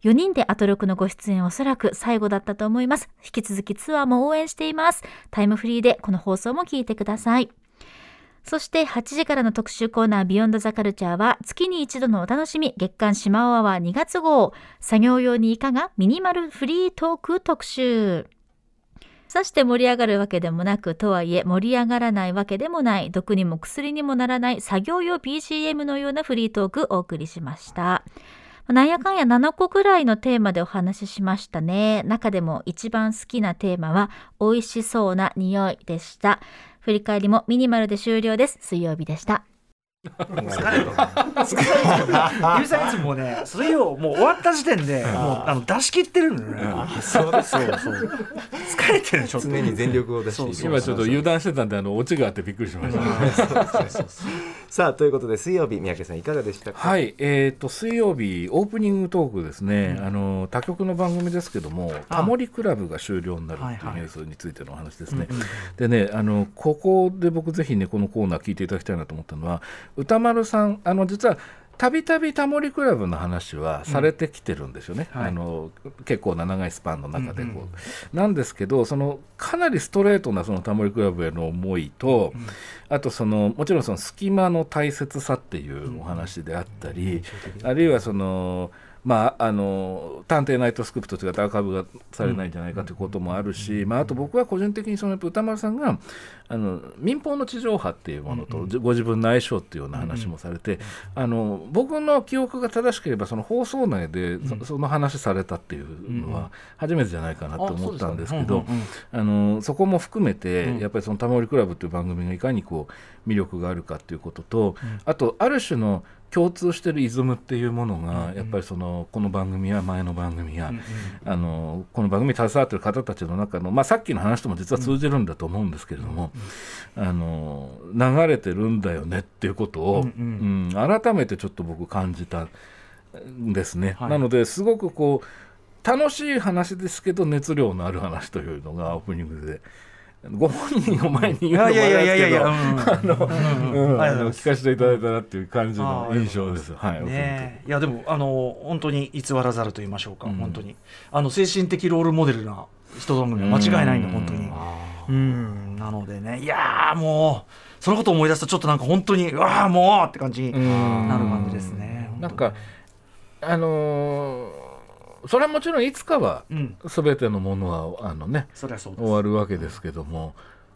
I: 4人でアトロクのご出演おそらく最後だったと思います。引き続きツアーも応援しています。タイムフリーでこの放送も聞いてください。そして8時からの特集コーナービヨンドザカルチャーは月に一度のお楽しみ月刊シマオアワー2月号作業用にいかがミニマルフリートーク特集。さして盛り上がるわけでもなく、とはいえ盛り上がらないわけでもない、毒にも薬にもならない作業用 BGM のようなフリートークお送りしました。なんやかんや7個ぐらいのテーマでお話ししましたね。中でも一番好きなテーマは、美味しそうな匂いでした。振り返りもミニマルで終了です。水曜日でした。
C: 疲れてる。疲れてる。ゆうさんいつもね、それをもう終わった時点で、もうあの出し切ってるのよね。
B: そうですそうそう
C: 疲れてるちょっと。
B: 常に全力を出している。
D: 今ちょっと油断してたんであのオチがあってびっくりしました、
B: さあということで水曜日三宅さんいかがでしたか？
D: はい、えー、と水曜日オープニングトークですね、あの他局の番組ですけども「タモリクラブ」が終了になるっていうニュースについてのお話ですね。でねあのここで僕ぜひねこのコーナー聞いていただきたいなと思ったのは歌丸さんあの実はたびたびタモリクラブの話はされてきてるんですよね、
C: はい。
D: あの結構な長いスパンの中でこう、なんですけどそのかなりストレートなそのタモリクラブへの思いと、あとそのもちろんその隙間の大切さっていうお話であったり、あるいはそのまあ、あの探偵ナイトスクープと違ってアーカイブがされないんじゃないかということもあるし、まあ、あと僕は個人的にそのやっぱ歌丸さんがあの民放の地上波っていうものと、ご自分の相性っていうような話もされて、あの僕の記憶が正しければその放送内でそ,、その話されたっていうのは初めてじゃないかなと思ったんですけど、あのそこも含めて、やっぱりその「タモリクラブ」っていう番組がいかにこう魅力があるかっていうことと、あとある種の共通してるイズムっていうものが、やっぱりそのこの番組や前の番組や、あのこの番組に携わってる方たちの中の、まあ、さっきの話とも実は通じるんだと思うんですけれども、あの流れてるんだよねっていうことを、うん改めてちょっと僕感じたんですね。なのですごくこう楽しい話ですけど熱量のある話というのがオープニングで。ご本人を前に言うのもあれですけど、聞かせていただいたなっていう感じの印象です。はい。
C: ねいやでもあの本当に偽らざると言いましょうか、本当に。あの精神的ロールモデルな人番組は間違いないんで本当に。うん。なのでね。いやーもうそのことを思い出すとちょっとなんか本当にうわあもうって感じになる感じですね
D: なんかあのーそれはもちろんいつかは
C: うん。
D: 全てのものはあのね終わるわけですけども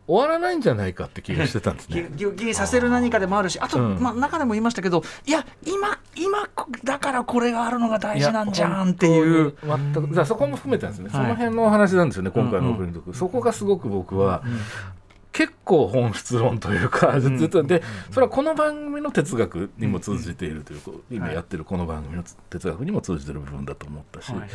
D: 終わらないんじゃないかって気がしてたんです
C: ぎ
D: ね。
C: ぎぎぎさせる何かでもあるしあと、
D: うん。
C: まあ、中でも言いましたけどいや今今だからこれがあるのが大事なんじゃんっていう。
D: や全くそこも含めてですね、
C: はい。
D: その辺のお話なんですよね今回のオープニングトーク、そこがすごく僕は、結構本質論というか、ずっとでそれはこの番組の哲学にも通じているという、今やってるこの番組の哲学にも通じてる部分だと思ったし、
C: はい。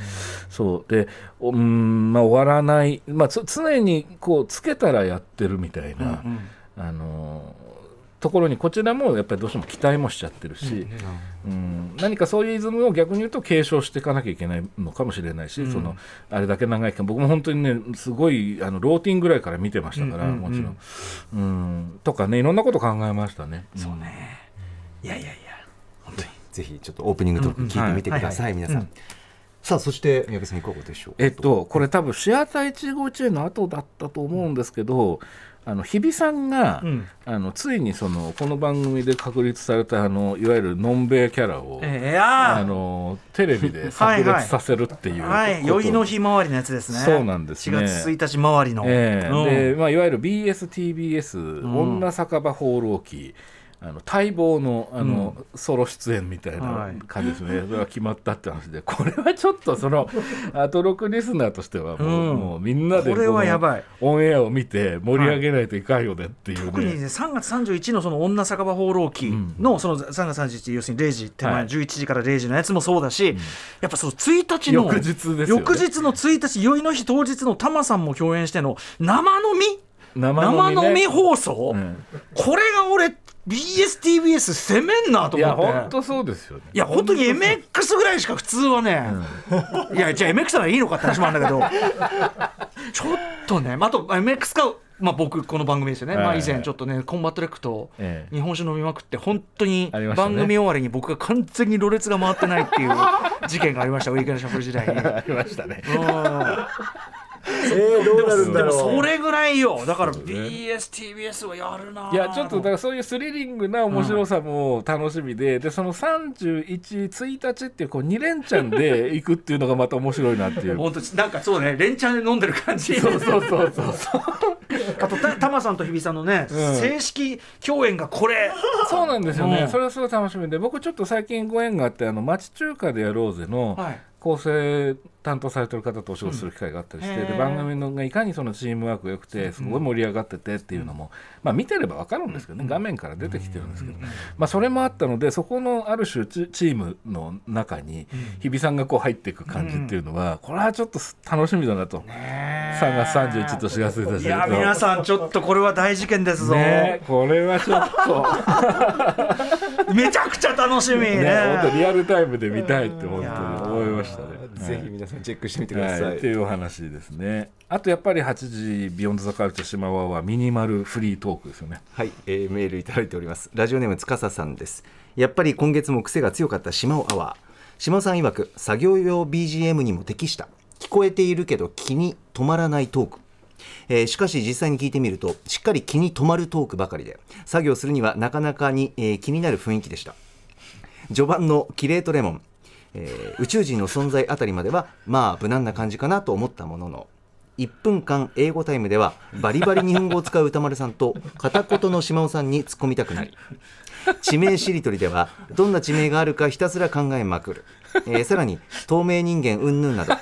D: そう。でおうん、まあ、終わらない、まあ、つ常にこうつけたらやってるみたいな、あのところにこちらもやっぱりどうしても期待もしちゃってるし、うん。何かそういうイズムを逆に言うと継承していかなきゃいけないのかもしれないし、そのあれだけ長い期間僕も本当にねすごいあのローティンぐらいから見てましたから、
C: うんうんうん。
D: もちろん、うん、とかねいろんなこと考えましたね。そうね。
C: いやいやいや。
B: ぜひちょっとオープニングトーク聞いてみてください、皆さん、さあそして三宅さんいかがでしょう
D: えっと、これ多分シアター151の後だったと思うんですけど、あの日比さんが、
C: うん。
D: あのついにそのこの番組で確立されたあのいわゆるのんべえキャラを、
C: えー
D: あのテレビで 炸裂させるっていう
C: はい、
D: こと。を
C: 宵の日回りのやつですね。
D: そうなんですね。
C: 4月1日回りの。
D: ええ
C: うん。
D: でまあ、いわゆる BSTBS、女酒場放浪記あの待望のあの、ソロ出演みたい
C: は
D: ない。感じですね、それが決まったって話で。これはちょっとその アトロクリスナーとしてはもう,、
C: うん。
D: もうみんなで
C: これはやばい。
D: オンエアを見て盛り上げないといかんよねっていうね、
C: 特にね3月31のその女酒場放浪記のその3月31要するに0時手前、
D: はい。
C: 11時から0時のやつもそうだし、やっぱその1日の
D: 翌日です
C: 翌日の1日宵の日当日のタマさんも共演しての生飲み
D: 生
C: 生
D: 飲み,、
C: 放送、
D: うん。
C: これが俺 BSTBS 攻めんなと
D: いや
C: 思って。
D: 本当そうですよね。
C: いや本当に MX ぐらいしか普通はね、いやじゃあ MX ならいいのかって話もあるんだけど。ちょっとねあと MX か、まあ、僕この番組ですよね、
D: はい。
C: まあ、以前ちょっとねコンバットレックと
D: ええ。
C: 日本酒飲みまくって本当に番組終わりに僕が完全にろれつが回ってないっていう事件がありました。ウィークエンドシャッフル時代に。
D: ありましたね。
C: うん
H: えー、どうなるん
C: でも
H: だろう。
C: それぐらいよ。だから BSTBS はやるない
D: やちょっとだからそういうスリリングな面白さも楽しみで、でその311日っていうこう2連チャンで行くっていうのがまた面白いなっていう。
C: 本当なんかそうね連チャンで飲んでる感じ。
D: そうそうそうそう。
C: あとたタマさんと日比さんのね、
D: うん。
C: 正式共演がこれ。
D: そうなんですよね、
C: うん。
D: それはすごい楽しみで。僕ちょっと最近ご縁があってあの町中華でやろうぜの
C: はい。
D: 構成担当されてる方とお仕事する機会があったりして、
C: うん
D: で番組のがいかにそのチームワークが良くてすごい盛り上がっててっていうのも、まあ見てれば分かるんですけどね、画面から出てきてるんですけど、まあそれもあったのでそこのある種チチームの中に日比さんがこう入っていく感じっていうのは、これはちょっと楽しみだなと、3月31と4月1日
C: いや皆さんちょっとこれは大事件ですぞ、
D: ねこれはちょっと。
C: めちゃくちゃ楽しみ。ね
D: ね本当リアルタイムで見たいって本当に思いましたね。
H: ぜひ皆さんチェックしてみてください、
D: はい、っていうお話ですね。あとやっぱり8時ビヨンドザカルチャー島ははミニマルフリートークですよね。
B: はい、えーメールいただいております。ラジオネームつかささんです。やっぱり今月も癖が強かった島尾アワー島尾さん曰く作業用 BGM にも適した。聞こえているけど気に止まらないトーク。えーしかし実際に聞いてみるとしっかり気に留まるトークばかりで作業するにはなかなかに、えー気になる雰囲気でした。序盤のキレートレモン、えー宇宙人の存在あたりまではまあ無難な感じかなと思ったものの1分間英語タイムではバリバリ日本語を使う歌丸さんと片言の島尾さんに突っ込みたくなり地名しりとりではどんな地名があるかひたすら考えまくる、えーさらに透明人間云々など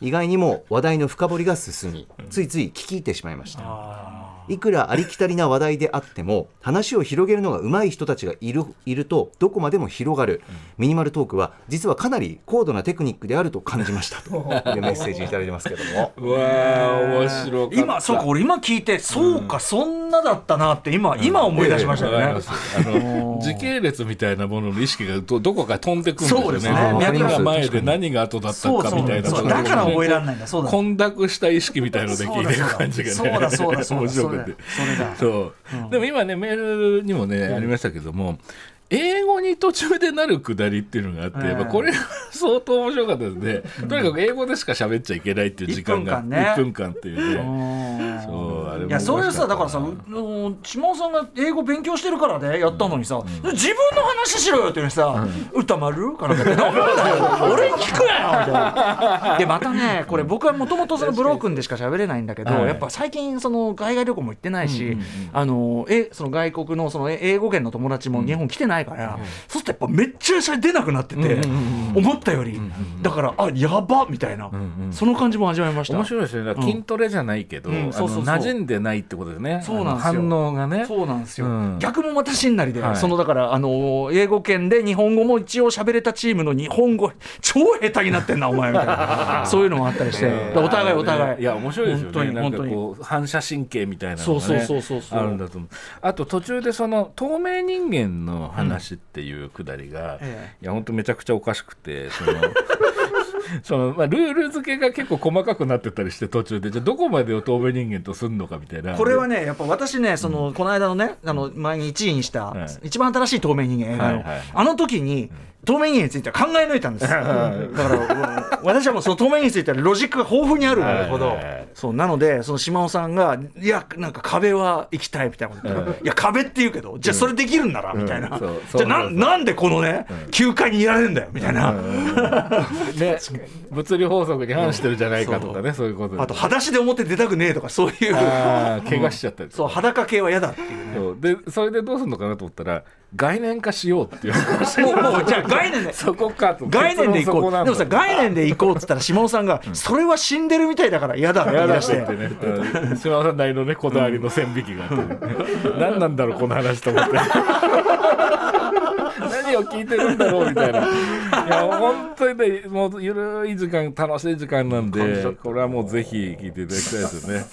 B: 意外にも話題の深掘りが進みついつい聞き入ってしまいました。いくらありきたりな話題であっても話を広げるのが上手い人たちがいるいるとどこまでも広がる、ミニマルトークは実はかなり高度なテクニックであると感じました。と いうメッセージいただいてますけども。
D: うわー面白かった。
C: 今そうか俺今聞いてそうか、そんなだったなって今、今思い出しましたよね、
D: あの時系列みたいなものの意識がどどこか飛んでくるんですよね。
C: そうですね。
D: 何が前で何が後だった
C: そうそう
D: かみたいな
C: そうだから覚えられないんだ。そうだ。
D: 混濁した意識みたいので聞いてる感じがね。
C: そうだそうだそうだ
D: 面白くて。
C: それだ。
D: そう、でも今ねメールにもね、ありましたけども英語に途中でなるくだりっていうのがあって、
C: ええ。
D: まあこれ相当面白かったですね、とにかく英語でしか喋っちゃいけないっていう時間が
C: 1分間ね。
D: 1分間っていうね。そうあれも
C: いやそれさだからさ島尾さんが英語勉強してるからでやったのにさ、自分の話しろよって言うのにさ「歌丸?」かなんかって「ダメだよ俺に聞くなよ」みたいな。でまたねこれ僕はもともとそのブロークンでしか喋れないんだけど、
D: はい。
C: やっぱ最近その海外旅行も行ってないし、
D: うんうんうん
C: あのえその外国のそのえ英語圏の友達も日本来てないから、そうするとやっぱめっちゃしゃ出なくなってて、思ったより、だからあやばみたいな、
D: うん
C: その感じも味わいました。
D: 面白いですね。筋トレじゃないけど、
C: うんそうそう
D: 馴染んでないってことですね。
C: そうなんですよ。
D: 反応がね。
C: そうなんですよ、
D: うん。
C: 逆もまたしんなりで、
D: はい。
C: そのだからあの英語圏で日本語も一応喋れたチームの日本語超下手になってんなお前みたいな。そういうのもあったりして、お互いお互い。
D: いや面白いですよ
C: 本当に
D: ね
C: 本当に。
D: こう反射神経みたいなのが、ね、
C: そうそうそうそうそう。
D: あるんだと思う。あと途中でその透明人間の話っていうくだりが、
C: え
D: いや本当めちゃくちゃおかしくてその その、まあ、ルール付けが結構細かくなってたりして途中でじゃあどこまでを透明人間とすんのかみたいな。
C: これはねやっぱ私ねその、この間のねあの前に1位にした、
D: はい。
C: 一番新しい透明人間映画の、
D: はいはい
C: あの時に透明人間については考え抜いたんです。だからうん私はもうその透明人間についてはロジックが豊富にある
D: なるほど
C: そうなのでその島尾さんが「いやなんか壁は行きたい」みたいなこと言ったらいや壁って言うけどじゃあそれできるんなら」みたいな、じゃあなんでこのね、9階にいられるんだよみたいな、
D: ね物理法則に反してるじゃないかとかねそういうことで
C: あと裸足で表出たくねえとかそういう。
D: 怪我しちゃったり
C: そう裸系は嫌だっていうね。
D: でそれでどうするのかなと思ったら概念化しようっていう。
C: もうもうじゃあ概念で。
D: そこかと。
C: 概念で行こう。でもさ概念で行こうっつったら島尾さんが、それは死んでるみたいだから嫌だって言い出して。
D: やだってねうん島田さんなりのねこだわりの線引きがあってね、何なんだろうこの話と思って。何を聞いてるんだろうみたいな。いや本当にねもうゆるい時間楽しい時間なんでこれはもうぜひ聞いていただきたいですよね、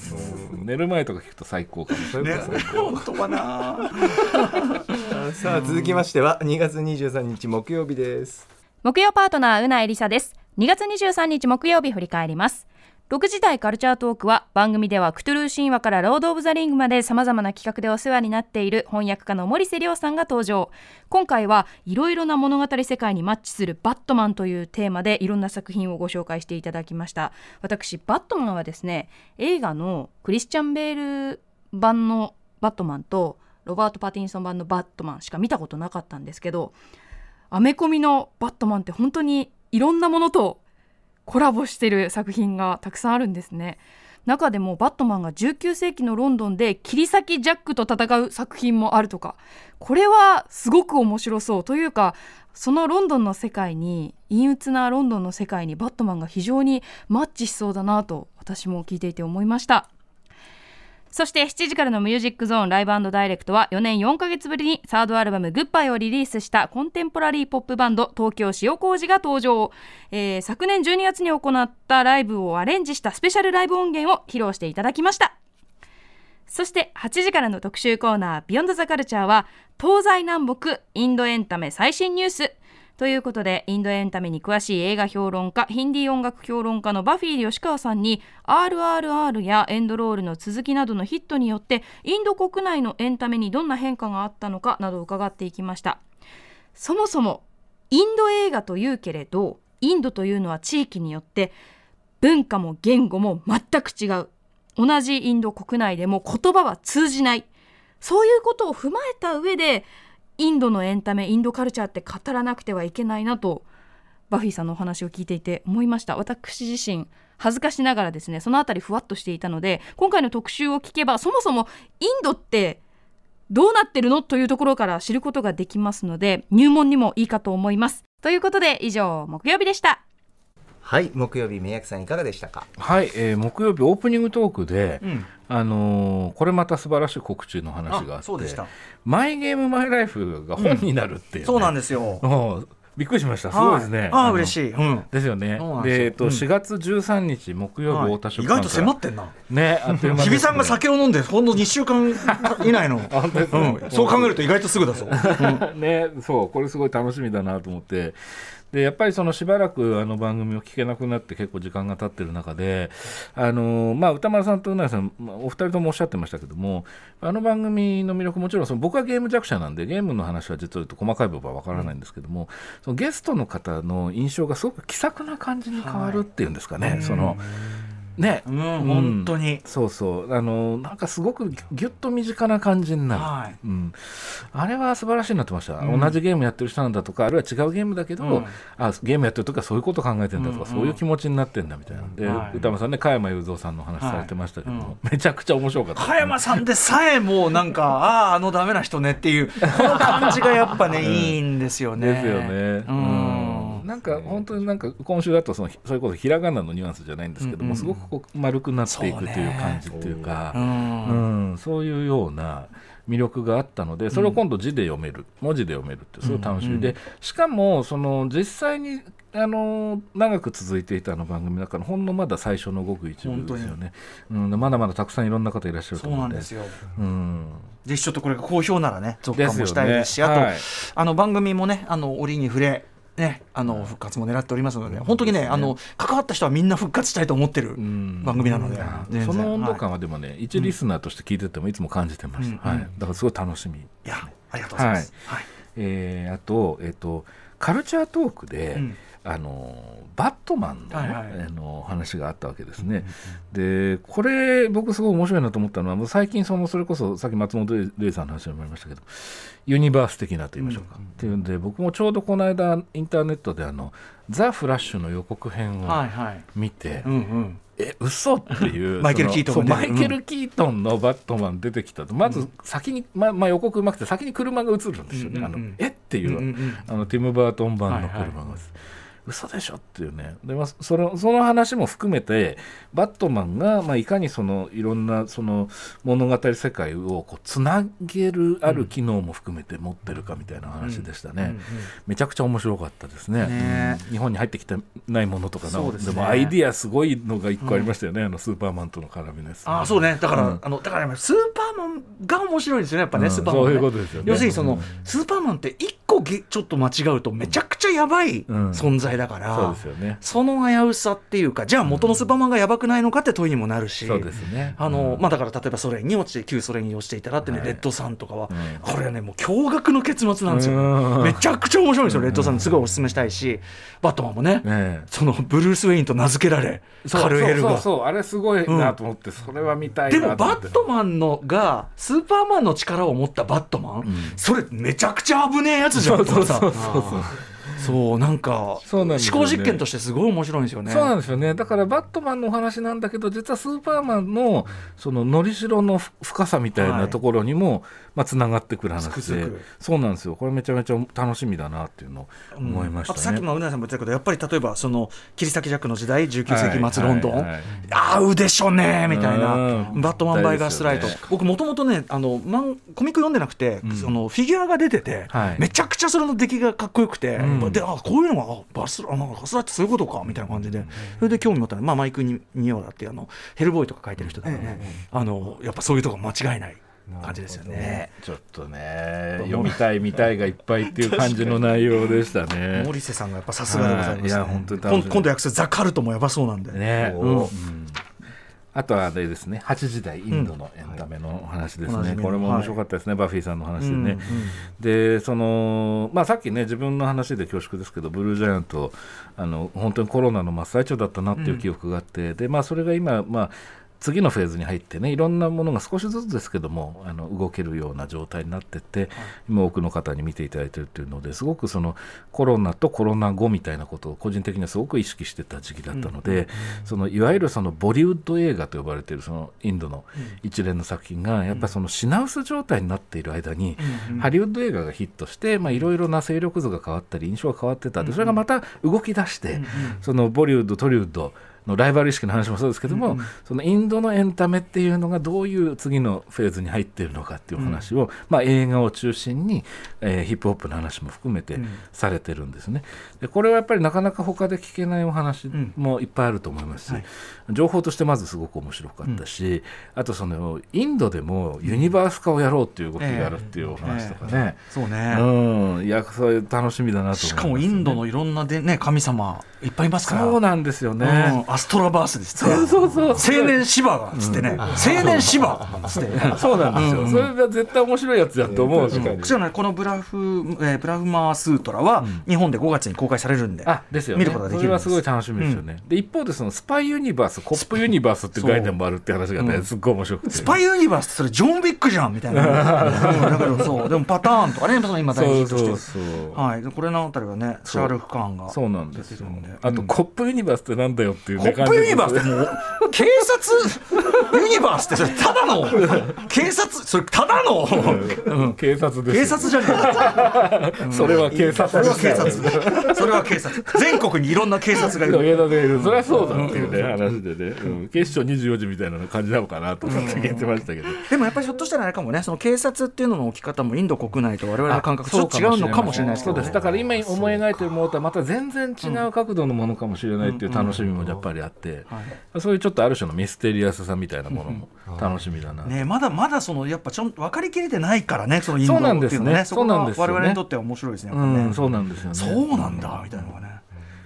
D: うん寝る前とか聞くと最高かもしれない。ですね
C: 本当かな
H: さあ続きましては2月23日木曜日です。
J: 木曜パートナーうなえりさです。2月23日木曜日振り返ります。6時台カルチャートークは番組ではクトゥルー神話からロード・オブ・ザ・リングまで様々な企画でお世話になっている翻訳家の森瀬亮さんが登場。今回はいろいろな物語世界にマッチするバットマンというテーマでいろんな作品をご紹介していただきました。私バットマンはですね映画のクリスチャン・ベール版のバットマンとロバート・パティンソン版のバットマンしか見たことなかったんですけどアメコミのバットマンって本当にいろんなものとコラボしてる作品がたくさんあるんですね。中でもバットマンが19世紀のロンドンで切り裂きジャックと戦う作品もあるとかこれはすごく面白そうというかそのロンドンの世界に陰鬱なロンドンの世界にバットマンが非常にマッチしそうだなと私も聞いていて思いました。そして7時からのミュージックゾーンライブダイレクトは4年4ヶ月ぶりにサードアルバムグッバイをリリースしたコンテンポラリーポップバンド東京塩麹が登場、えー昨年12月に行ったライブをアレンジしたスペシャルライブ音源を披露していただきました。そして8時からの特集コーナービヨンドザカルチャーは東西南北インドエンタメ最新ニュース。ということでインドエンタメに詳しい映画評論家ヒンディー音楽評論家のバフィー吉川さんに RRR やエンドロールの続きなどのヒットによってインド国内のエンタメにどんな変化があったのかなど伺っていきました。そもそもインド映画というけれどインドというのは地域によって文化も言語も全く違う。同じインド国内でも言葉は通じない。そういうことを踏まえた上でインドのエンタメインドカルチャーって語らなくてはいけないなとバフィーさんのお話を聞いていて思いました。私自身恥ずかしながらですねその辺りふわっとしていたので今回の特集を聞けばそもそもインドってどうなってるのというところから知ることができますので入門にもいいかと思います。ということで以上木曜日でした。
H: はい木曜日宮城さんいかがでしたか？
D: はい、えー木曜日オープニングトークで、
C: ん。
D: あのーこれまた素晴らしい告知の話があって
C: そうでした。
D: マイゲームマイライフが本になるっていう、ね。
C: そうなんですよ。
D: うんびっくりしました。すごいですね、
C: ああ
D: の
C: 嬉しい、うん。
D: ですよね。
C: で
D: えっと
C: うん。
D: 4月13日木曜日
C: はい。
D: 太田書
C: 意外と迫
D: っ
C: ってんな。
D: ねあっという間
C: 日比さんが酒を飲んでほんの2週間以内の、そう考えると意外とすぐだぞ、
D: ね、そうこれすごい楽しみだなと思ってでやっぱりそのしばらくあの番組を聞けなくなって結構時間が経ってる中であの、まあ、歌丸さんとうなぎさん、まあお二人ともおっしゃってましたけどもあの番組の魅力もちろんその僕はゲーム弱者なんでゲームの話は実は言うと細かい部分は分からないんですけども、そのゲストの方の印象がすごく気さくな感じに変わるっていうんですかね。そのね、
C: うん、本当に、
D: そうそう。あのなんかすごくぎぎゅっと身近な感じになる、
C: はい。
D: うん、あれは素晴らしいなってました、
C: うん。
D: 同じゲームやってる人なんだとかあるいは違うゲームだけど、
C: うん。
D: あゲームやってる時はそういうこと考えてんだとか、
C: うん
D: そういう気持ちになってんだみたいなで、
C: はい。
D: 歌間さんね加山雄三さんの話されてましたけども、
C: はい。
D: めちゃくちゃ面白かった。
C: 加山さんでさえもうなんか あああのダメな人ねっていうこの感じがやっぱね、いいんですよね。
D: ですよね。
C: うん
D: なんか本当になんか今週だとそのそれこそひらがなのニュアンスじゃないんですけども、すごくこう丸くなっていくという感じっていうか、
C: うん。
D: うん、そういうような魅力があったのでそれを今度字で読める、文字で読めるってすごい楽しみ。で、しかもその実際にあの長く続いていたあの番組だからほんのまだ最初のごく一部ですよね、うん、まだまだたくさんいろんな方いらっしゃると
C: そう
D: 思うんで。
C: なんですよ。
D: うん、
C: ぜひちょっとこれが好評ならね続刊もしたいですしあとあの番組もねあの折に触れね、あの復活も狙っておりますので、本当にね、あの関わった人はみんな復活したいと思ってる
D: うん。
C: 番組なので、
D: その温度感
C: は
D: はでもね、一リスナーとして聞いててもいつも感じてました、
C: うん。
D: はい、だからすごい楽しみ、
C: い、いや、ありがとうございます。はい。
D: えーあと,、えー、とカルチャートークで、
C: うん
D: あのバットマンの,、
C: はいはい。
D: あの話があったわけですね。でこれ僕すごい面白いなと思ったのはもう最近そのそれこそさっき松本零さんの話にもありましたけどユニバース的なと言いましょうか、っていうんで僕もちょうどこの間インターネットであの「ザ・フラッシュ」の予告編を
C: はいはい。
D: 見て、
C: うんうん。
D: え嘘っていう
C: マイケルキートン
D: マイケル・キートンのバットマン出てきたと。まず先に、ままあ、予告うまくて先に車が映るんですよね、
C: うんうんうん。
D: あのえっていう、
C: うんうんうん
D: あのティム・バートン版の車が。映る、嘘でしょっていうね。で、まあ、そのその話も含めてバットマンが、まあ、いかにそのいろんなその物語世界をこうつなげるある機能も含めて持ってるかみたいな話でしたね、めちゃくちゃ面白かったですね。
C: ね
D: うん。日本に入ってきてないものとかな
C: そうですね。
D: もアイディアすごいのが一個ありましたよね、あのスーパーマンとの絡みのやつ
C: ああそうね。だから、
D: うん。
C: あのだからねスーパーマンが面白いんですよねやっぱね、
D: うん。
C: スーパーマン、ね、
D: そういうことですよね。
C: 要するにその、
D: うん。
C: スーパーマンって一個げちょっと間違うとめちゃくちゃやばい
D: うん。
C: 存在だから、
D: そうですよね。
C: その危うさっていうかじゃあ元のスーパーマンがやばくないのかって問いにもなるし、
D: そうですね。
C: あの
D: うん。
C: まあ、だから例えばソ連に落ちて旧ソ連に落ちていたらってね、
D: はい。
C: レッドさんとかは、
D: うん。
C: これはねもう驚愕の結末なんですよ、
D: うん。
C: めちゃくちゃ面白いんですよ、
D: うん
C: レッドさんすごいおすすめしたいしバットマンもね、
D: ね
C: そのブルース・ウェインと名付けられ
D: そう。
C: カルエルが
D: そうそうそうあれすごいなと思って、それは見たい
C: でもバットマンのがスーパーマンの力を持ったバットマン、それめちゃくちゃ危ねえやつじゃんとかさ。
D: そうそうそう
C: そうなんか
D: そうなんね。
C: 思考実験としてすごい面白いんですよね。
D: そうなんですよね。だからバットマンのお話なんだけど実はスーパーマンのそののりしろの深さみたいなところにも、まあ、つながってくる話で。そうなんですよ。これめちゃめちゃ楽しみだなっていうのを思いましたね。
C: あとさっきもうなぎさんも言ってたけどやっぱり例えばその切り裂きジャックの時代19世紀末ロンドン、
D: はいはい。はい
C: 合うでしょうねみたいな、
D: うん
C: バットマン
D: by Gaslight、ね。
C: 僕もともとねあのバットマンコミック読んでなくて、
D: うん。
C: そのフィギュアが出てて、
D: はい。
C: めちゃくちゃそれの出来がかっこよくて、
D: うん
C: であこういうのがあバスラなんかバスラってそういうことかみたいな感じで、それで興味持ったの。まあ、マイクにニオラってあのヘルボーイとか書いてる人だからね、あのやっぱそういうとこ間違いない感じですよね。
D: ちょっとね読みたい見たいがいっぱいっていう感じの内容でしたね。
C: 森瀬さんがやっぱさすがでございます、ね。
D: はいいや本当に
C: 今今度訳すザ・カルトもやばそうなんで。
D: ね、
C: うん。
D: うんあとはあれですね8時代インドのエンタメの話ですね、
C: おなじみの
D: これも面白かったですね、バフィーさんの話でね、
C: うんうん。
D: でその、まあ、さっきね自分の話で恐縮ですけどブルージャイアントあの本当にコロナの真っ最中だったなっていう記憶があって、でまあ、それが今、まあ次のフェーズに入ってねいろんなものが少しずつですけどもあの動けるような状態になってって、今多くの方に見ていただいてるっていうのですごくそのコロナとコロナ後みたいなことを個人的にはすごく意識してた時期だったので、そのいわゆるそのボリウッド映画と呼ばれているそのインドの一連の作品がやっぱりその品薄状態になっている間に、ハリウッド映画がヒットしてまあいろいろな勢力図が変わったり印象が変わってたでそれがまた動き出して、そのボリウッドトリウッドのライバル意識の話もそうですけども、そのインドのエンタメっていうのがどういう次のフェーズに入っているのかっていう話を、まあ、映画を中心に、えーヒップホップの話も含めてされてるんですね。でこれはやっぱりなかなか他で聞けないお話もいっぱいあると思いますし、情報としてまずすごく面白かったし、あとそのインドでもユニバース化をやろうっていう動きがあるっていうお話とかね。
C: そうね。
D: うん、いやそれ楽しみだなと
C: しかもインドのいろんなでね神様いっぱいいますから。
D: そうなんですよね。
C: うんアストラバースですね。そうそうそう。青年シバがつってね。青年シバつって。
D: そうなんですよ、それが絶対面白いやつだと思うし、
C: じゃないこのブラフ、えーブラフマースートラは日本で5月に公開されるんで。
D: あですよね
C: 見ることができるんです
D: それはすごい楽しみですよね、で一方でそのスパイユニバースコップユニバースっていう概念もあるって話がね、すっごい面白くて
C: スパイユニバースってそれジョン・ウィックじゃんみたいな。う んだけどそうでもパターンとかねその今大ヒットしてる。
D: そうそうそう
C: はいでこれのあたりはねシャールク・カーンが。
D: そうなんですよ
C: 出
D: あと、コップユニバースってなんだよっていう
C: コ
D: ね
C: ップユニバースって？もう警察ユニバースってそれただの。警察それただの。
D: 警察です
C: 警察じゃねえ。
D: それは警察
C: それは警察。それは警察。全国にいろんな警察がいる。
D: 上田でいるそりゃそうだっていうね話でね、うん。警視庁24時みたいな感じなのかなと思って言ってましたけど、
C: でもやっぱりひょっとしたらあれかもね。その警察っていうのの置き方もインド国内と我々の感覚ちょっと違うのかもしれないですけどね。
D: そうです。だから今思い描いてるものとはまた全然違う角度のものかもしれないっていう楽しみもやっぱりあって、そういうちょっとある種のミステリアスさみたいなものも楽しみだな、
C: ねまだまだそのやっぱちょんと分かりきれてないからねそのインド
D: そうなんですね。
C: っていうのねそ
D: うなんですよね。
C: 我々にとっては面白いですねね。
D: うん、そうなんですよね。
C: そうなんだみたいなのがね。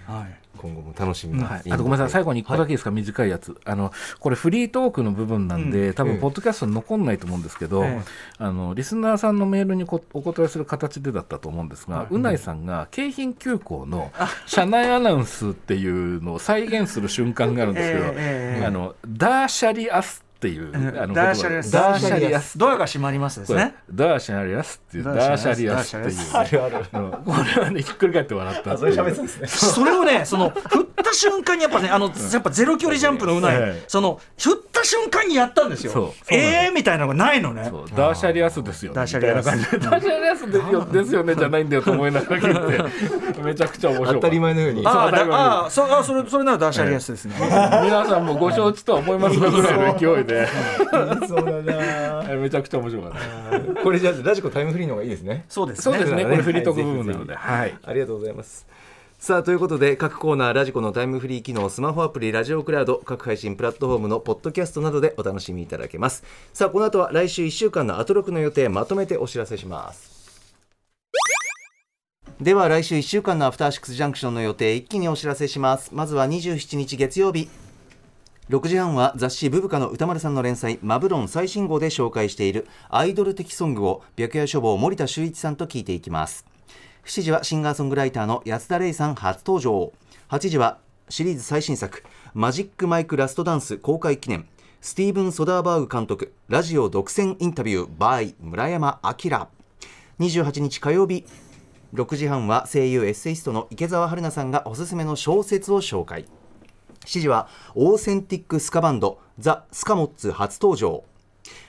C: はい
B: 今後も楽しみな、
D: はい、あとごめんなさい、最後に1個だけいいですか、短いやつ、あのこれ、フリートークの部分なんで、多分ポッドキャストに残んないと思うんですけど、
C: ええ。
D: あのリスナーさんのメールにこお答えする形でだったと思うんですが、うないさんが京浜急行の車内アナウンスっていうのを再現する瞬間があるんですけど、
C: え。
D: あのダーシャリアスっていう、あの
C: ダーシャリアス。
D: ダーシャリアス。
C: ドアが閉まりますですね
D: ダーシャリアスっていうダーシャリアス。っていう、
H: あるある
D: うんこれはねひっくり返って笑った
H: あそれ喋ってですね。
C: それをねその振った瞬間にやっぱねあのやっぱゼロ距離ジャンプのうない、
D: ええ
C: その振った瞬間にやったんですよ。ええー、みたいなのがないのね。
D: ダーシャリアスですよね。
C: ダーシャリアス。
D: みたいな感じで。ダーシャリアスでよですよねじゃないんだよと思いながら聞いて。めちゃくちゃ面白い
B: 当たり前のように。
C: ああああそあそれそれならダーシャリアスですね、
D: 皆さんもご承知とは思いますがぐらいの勢いで。
H: そうだな。
D: えめちゃくちゃ面白かった。
H: これじゃあラジコタイムフリーの方がいいですね。
C: そうですね。
D: そうですね。
H: ね
D: これフリートーク部分なので。
H: は
D: はい。
H: ありがとうございます。
B: さあということで各コーナーラジコのタイムフリー機能スマホアプリラジオクラウド各配信プラットフォームのポッドキャストなどでお楽しみいただけます。さあこの後は来週1週間のアトロクの予定まとめてお知らせします。では来週1週間のアフターシックスジャンクションの予定一気にお知らせします。まずは27日月曜日6時半は雑誌ブブカの歌丸さんの連載マブロン最新号で紹介しているアイドル的ソングを白夜書房森田修一さんと聞いていきます。7時はシンガーソングライターの安田レイさん初登場。8時はシリーズ最新作マジック・マイクラストダンス公開記念。スティーブン・ソダーバーグ監督ラジオ独占インタビュー by 村山章。28日火曜日6時半は声優エッセイストの池澤春菜さんがおすすめの小説を紹介。7時はオーセンティックスカバンドザ・スカモッツ初登場。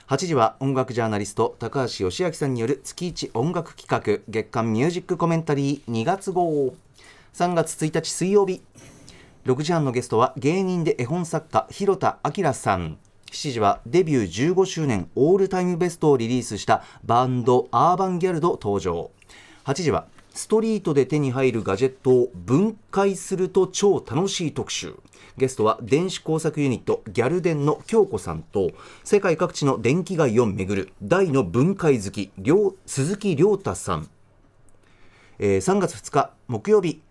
B: 8時は音楽ジャーナリスト高橋芳朗さんによる月一音楽企画月刊ミュージックコメンタリー2月号。3月1日水曜日。6時半のゲストは芸人で絵本作家広田明さん。7時はデビュー15周年オールタイムベストをリリースしたバンドアーバンギャルド登場。8時はストリートで手に入るガジェットを分解すると超楽しい特集。ゲストは電子工作ユニットギャルデンの京子さんと世界各地の電気街を巡る大の分解好き鈴木亮太さん、えー3月2日木曜日。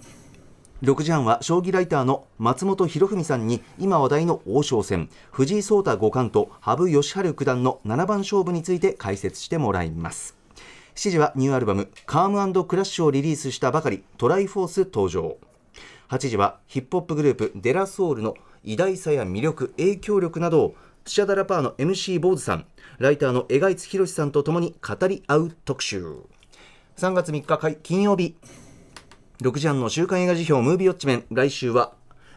B: 6時半は将棋ライターの松本博文さんに今話題の王将戦藤井聡太五冠と羽生善治九段の7番勝負について解説してもらいます。7時はニューアルバム「カームクラッシュ」をリリースしたばかりトライフォース登場。8時はヒップホップグループデラソウルの偉大さや魅力影響力などをスチャダラパーの MC 坊主さんライターの江貝津博さんとともに語り合う特集。3月3日金曜日6時半の週刊映画時評ムービーウォッチメン来週は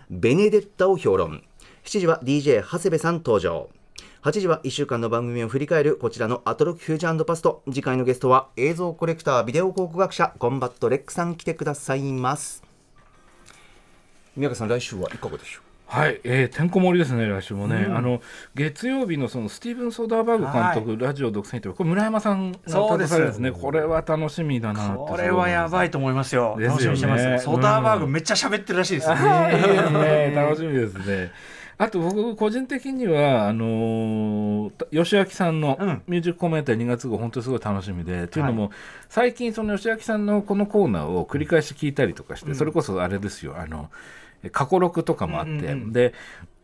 B: ベネデッタを評論。7時は DJ 長谷部さん登場。8時は1週間の番組を振り返るこちらのアトロクフューチャーパスト。次回のゲストは映像コレクタービデオ考古学者コンバットレックさん来てくださいます。宮川さん来週はいかがでしょう？
D: はい、えー、てんこ盛りですね、来週もね、あの月曜日のそのスティーブン・ソーダーバーグ監督、ラジオ独占とこれ、村山さんが
C: そうです。
D: されるんですね、これは楽しみだな
C: これはやばいと思いますよ。
D: ですよね。
C: 楽しみにしてます。ソーダーバーグめっちゃ喋ってるらしいです。よ、
D: ね楽しみですね。あと僕個人的にはあのー、吉明さんの
C: うん。
D: ミュージックコメンタリー2月号本当にすごい楽しみで、というのも最近その吉明さんのこのコーナーを繰り返し聞いたりとかして、それこそあれですよ。あの過去録とかもあって、
C: うんうんうん。
D: で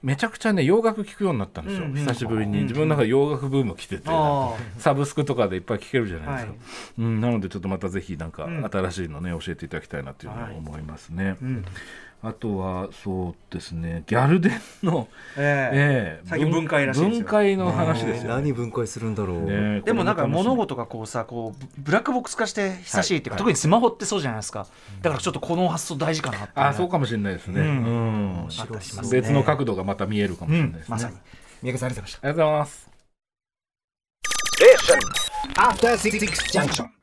D: めちゃくちゃね洋楽聴くようになったんですよ、
C: うんうん。
D: 久しぶりに。自分の中で洋楽ブーム来てて、
C: あ
D: サブスクとかでいっぱい聴けるじゃないですか、
C: はい。
D: うん、なのでちょっとまたぜひなんか
C: うん。
D: 新しいのね教えていただきたいなというのを思いますね。
C: うん
D: あとはそうですねギャルデンの、
C: ええ。
D: ええ
C: 最近分解らしいですよ
D: 分解の話ですよね。
B: 何分解するんだろう、
D: ね
C: でもなんか物事がこうさこうブラックボックス化して久しいっていうか、
D: はい。
C: 特にスマホってそうじゃないですか、だからちょっとこの発想大事かなって、
D: あそうかもしれないですね。
C: う
D: うん。ん
C: あったりしますね。
D: 別の角度がまた見えるかもし
C: うん
D: れないですね。
C: まさに。
H: 宮川さんありがとうございました。
D: ありがとうございます。
E: Six Junction.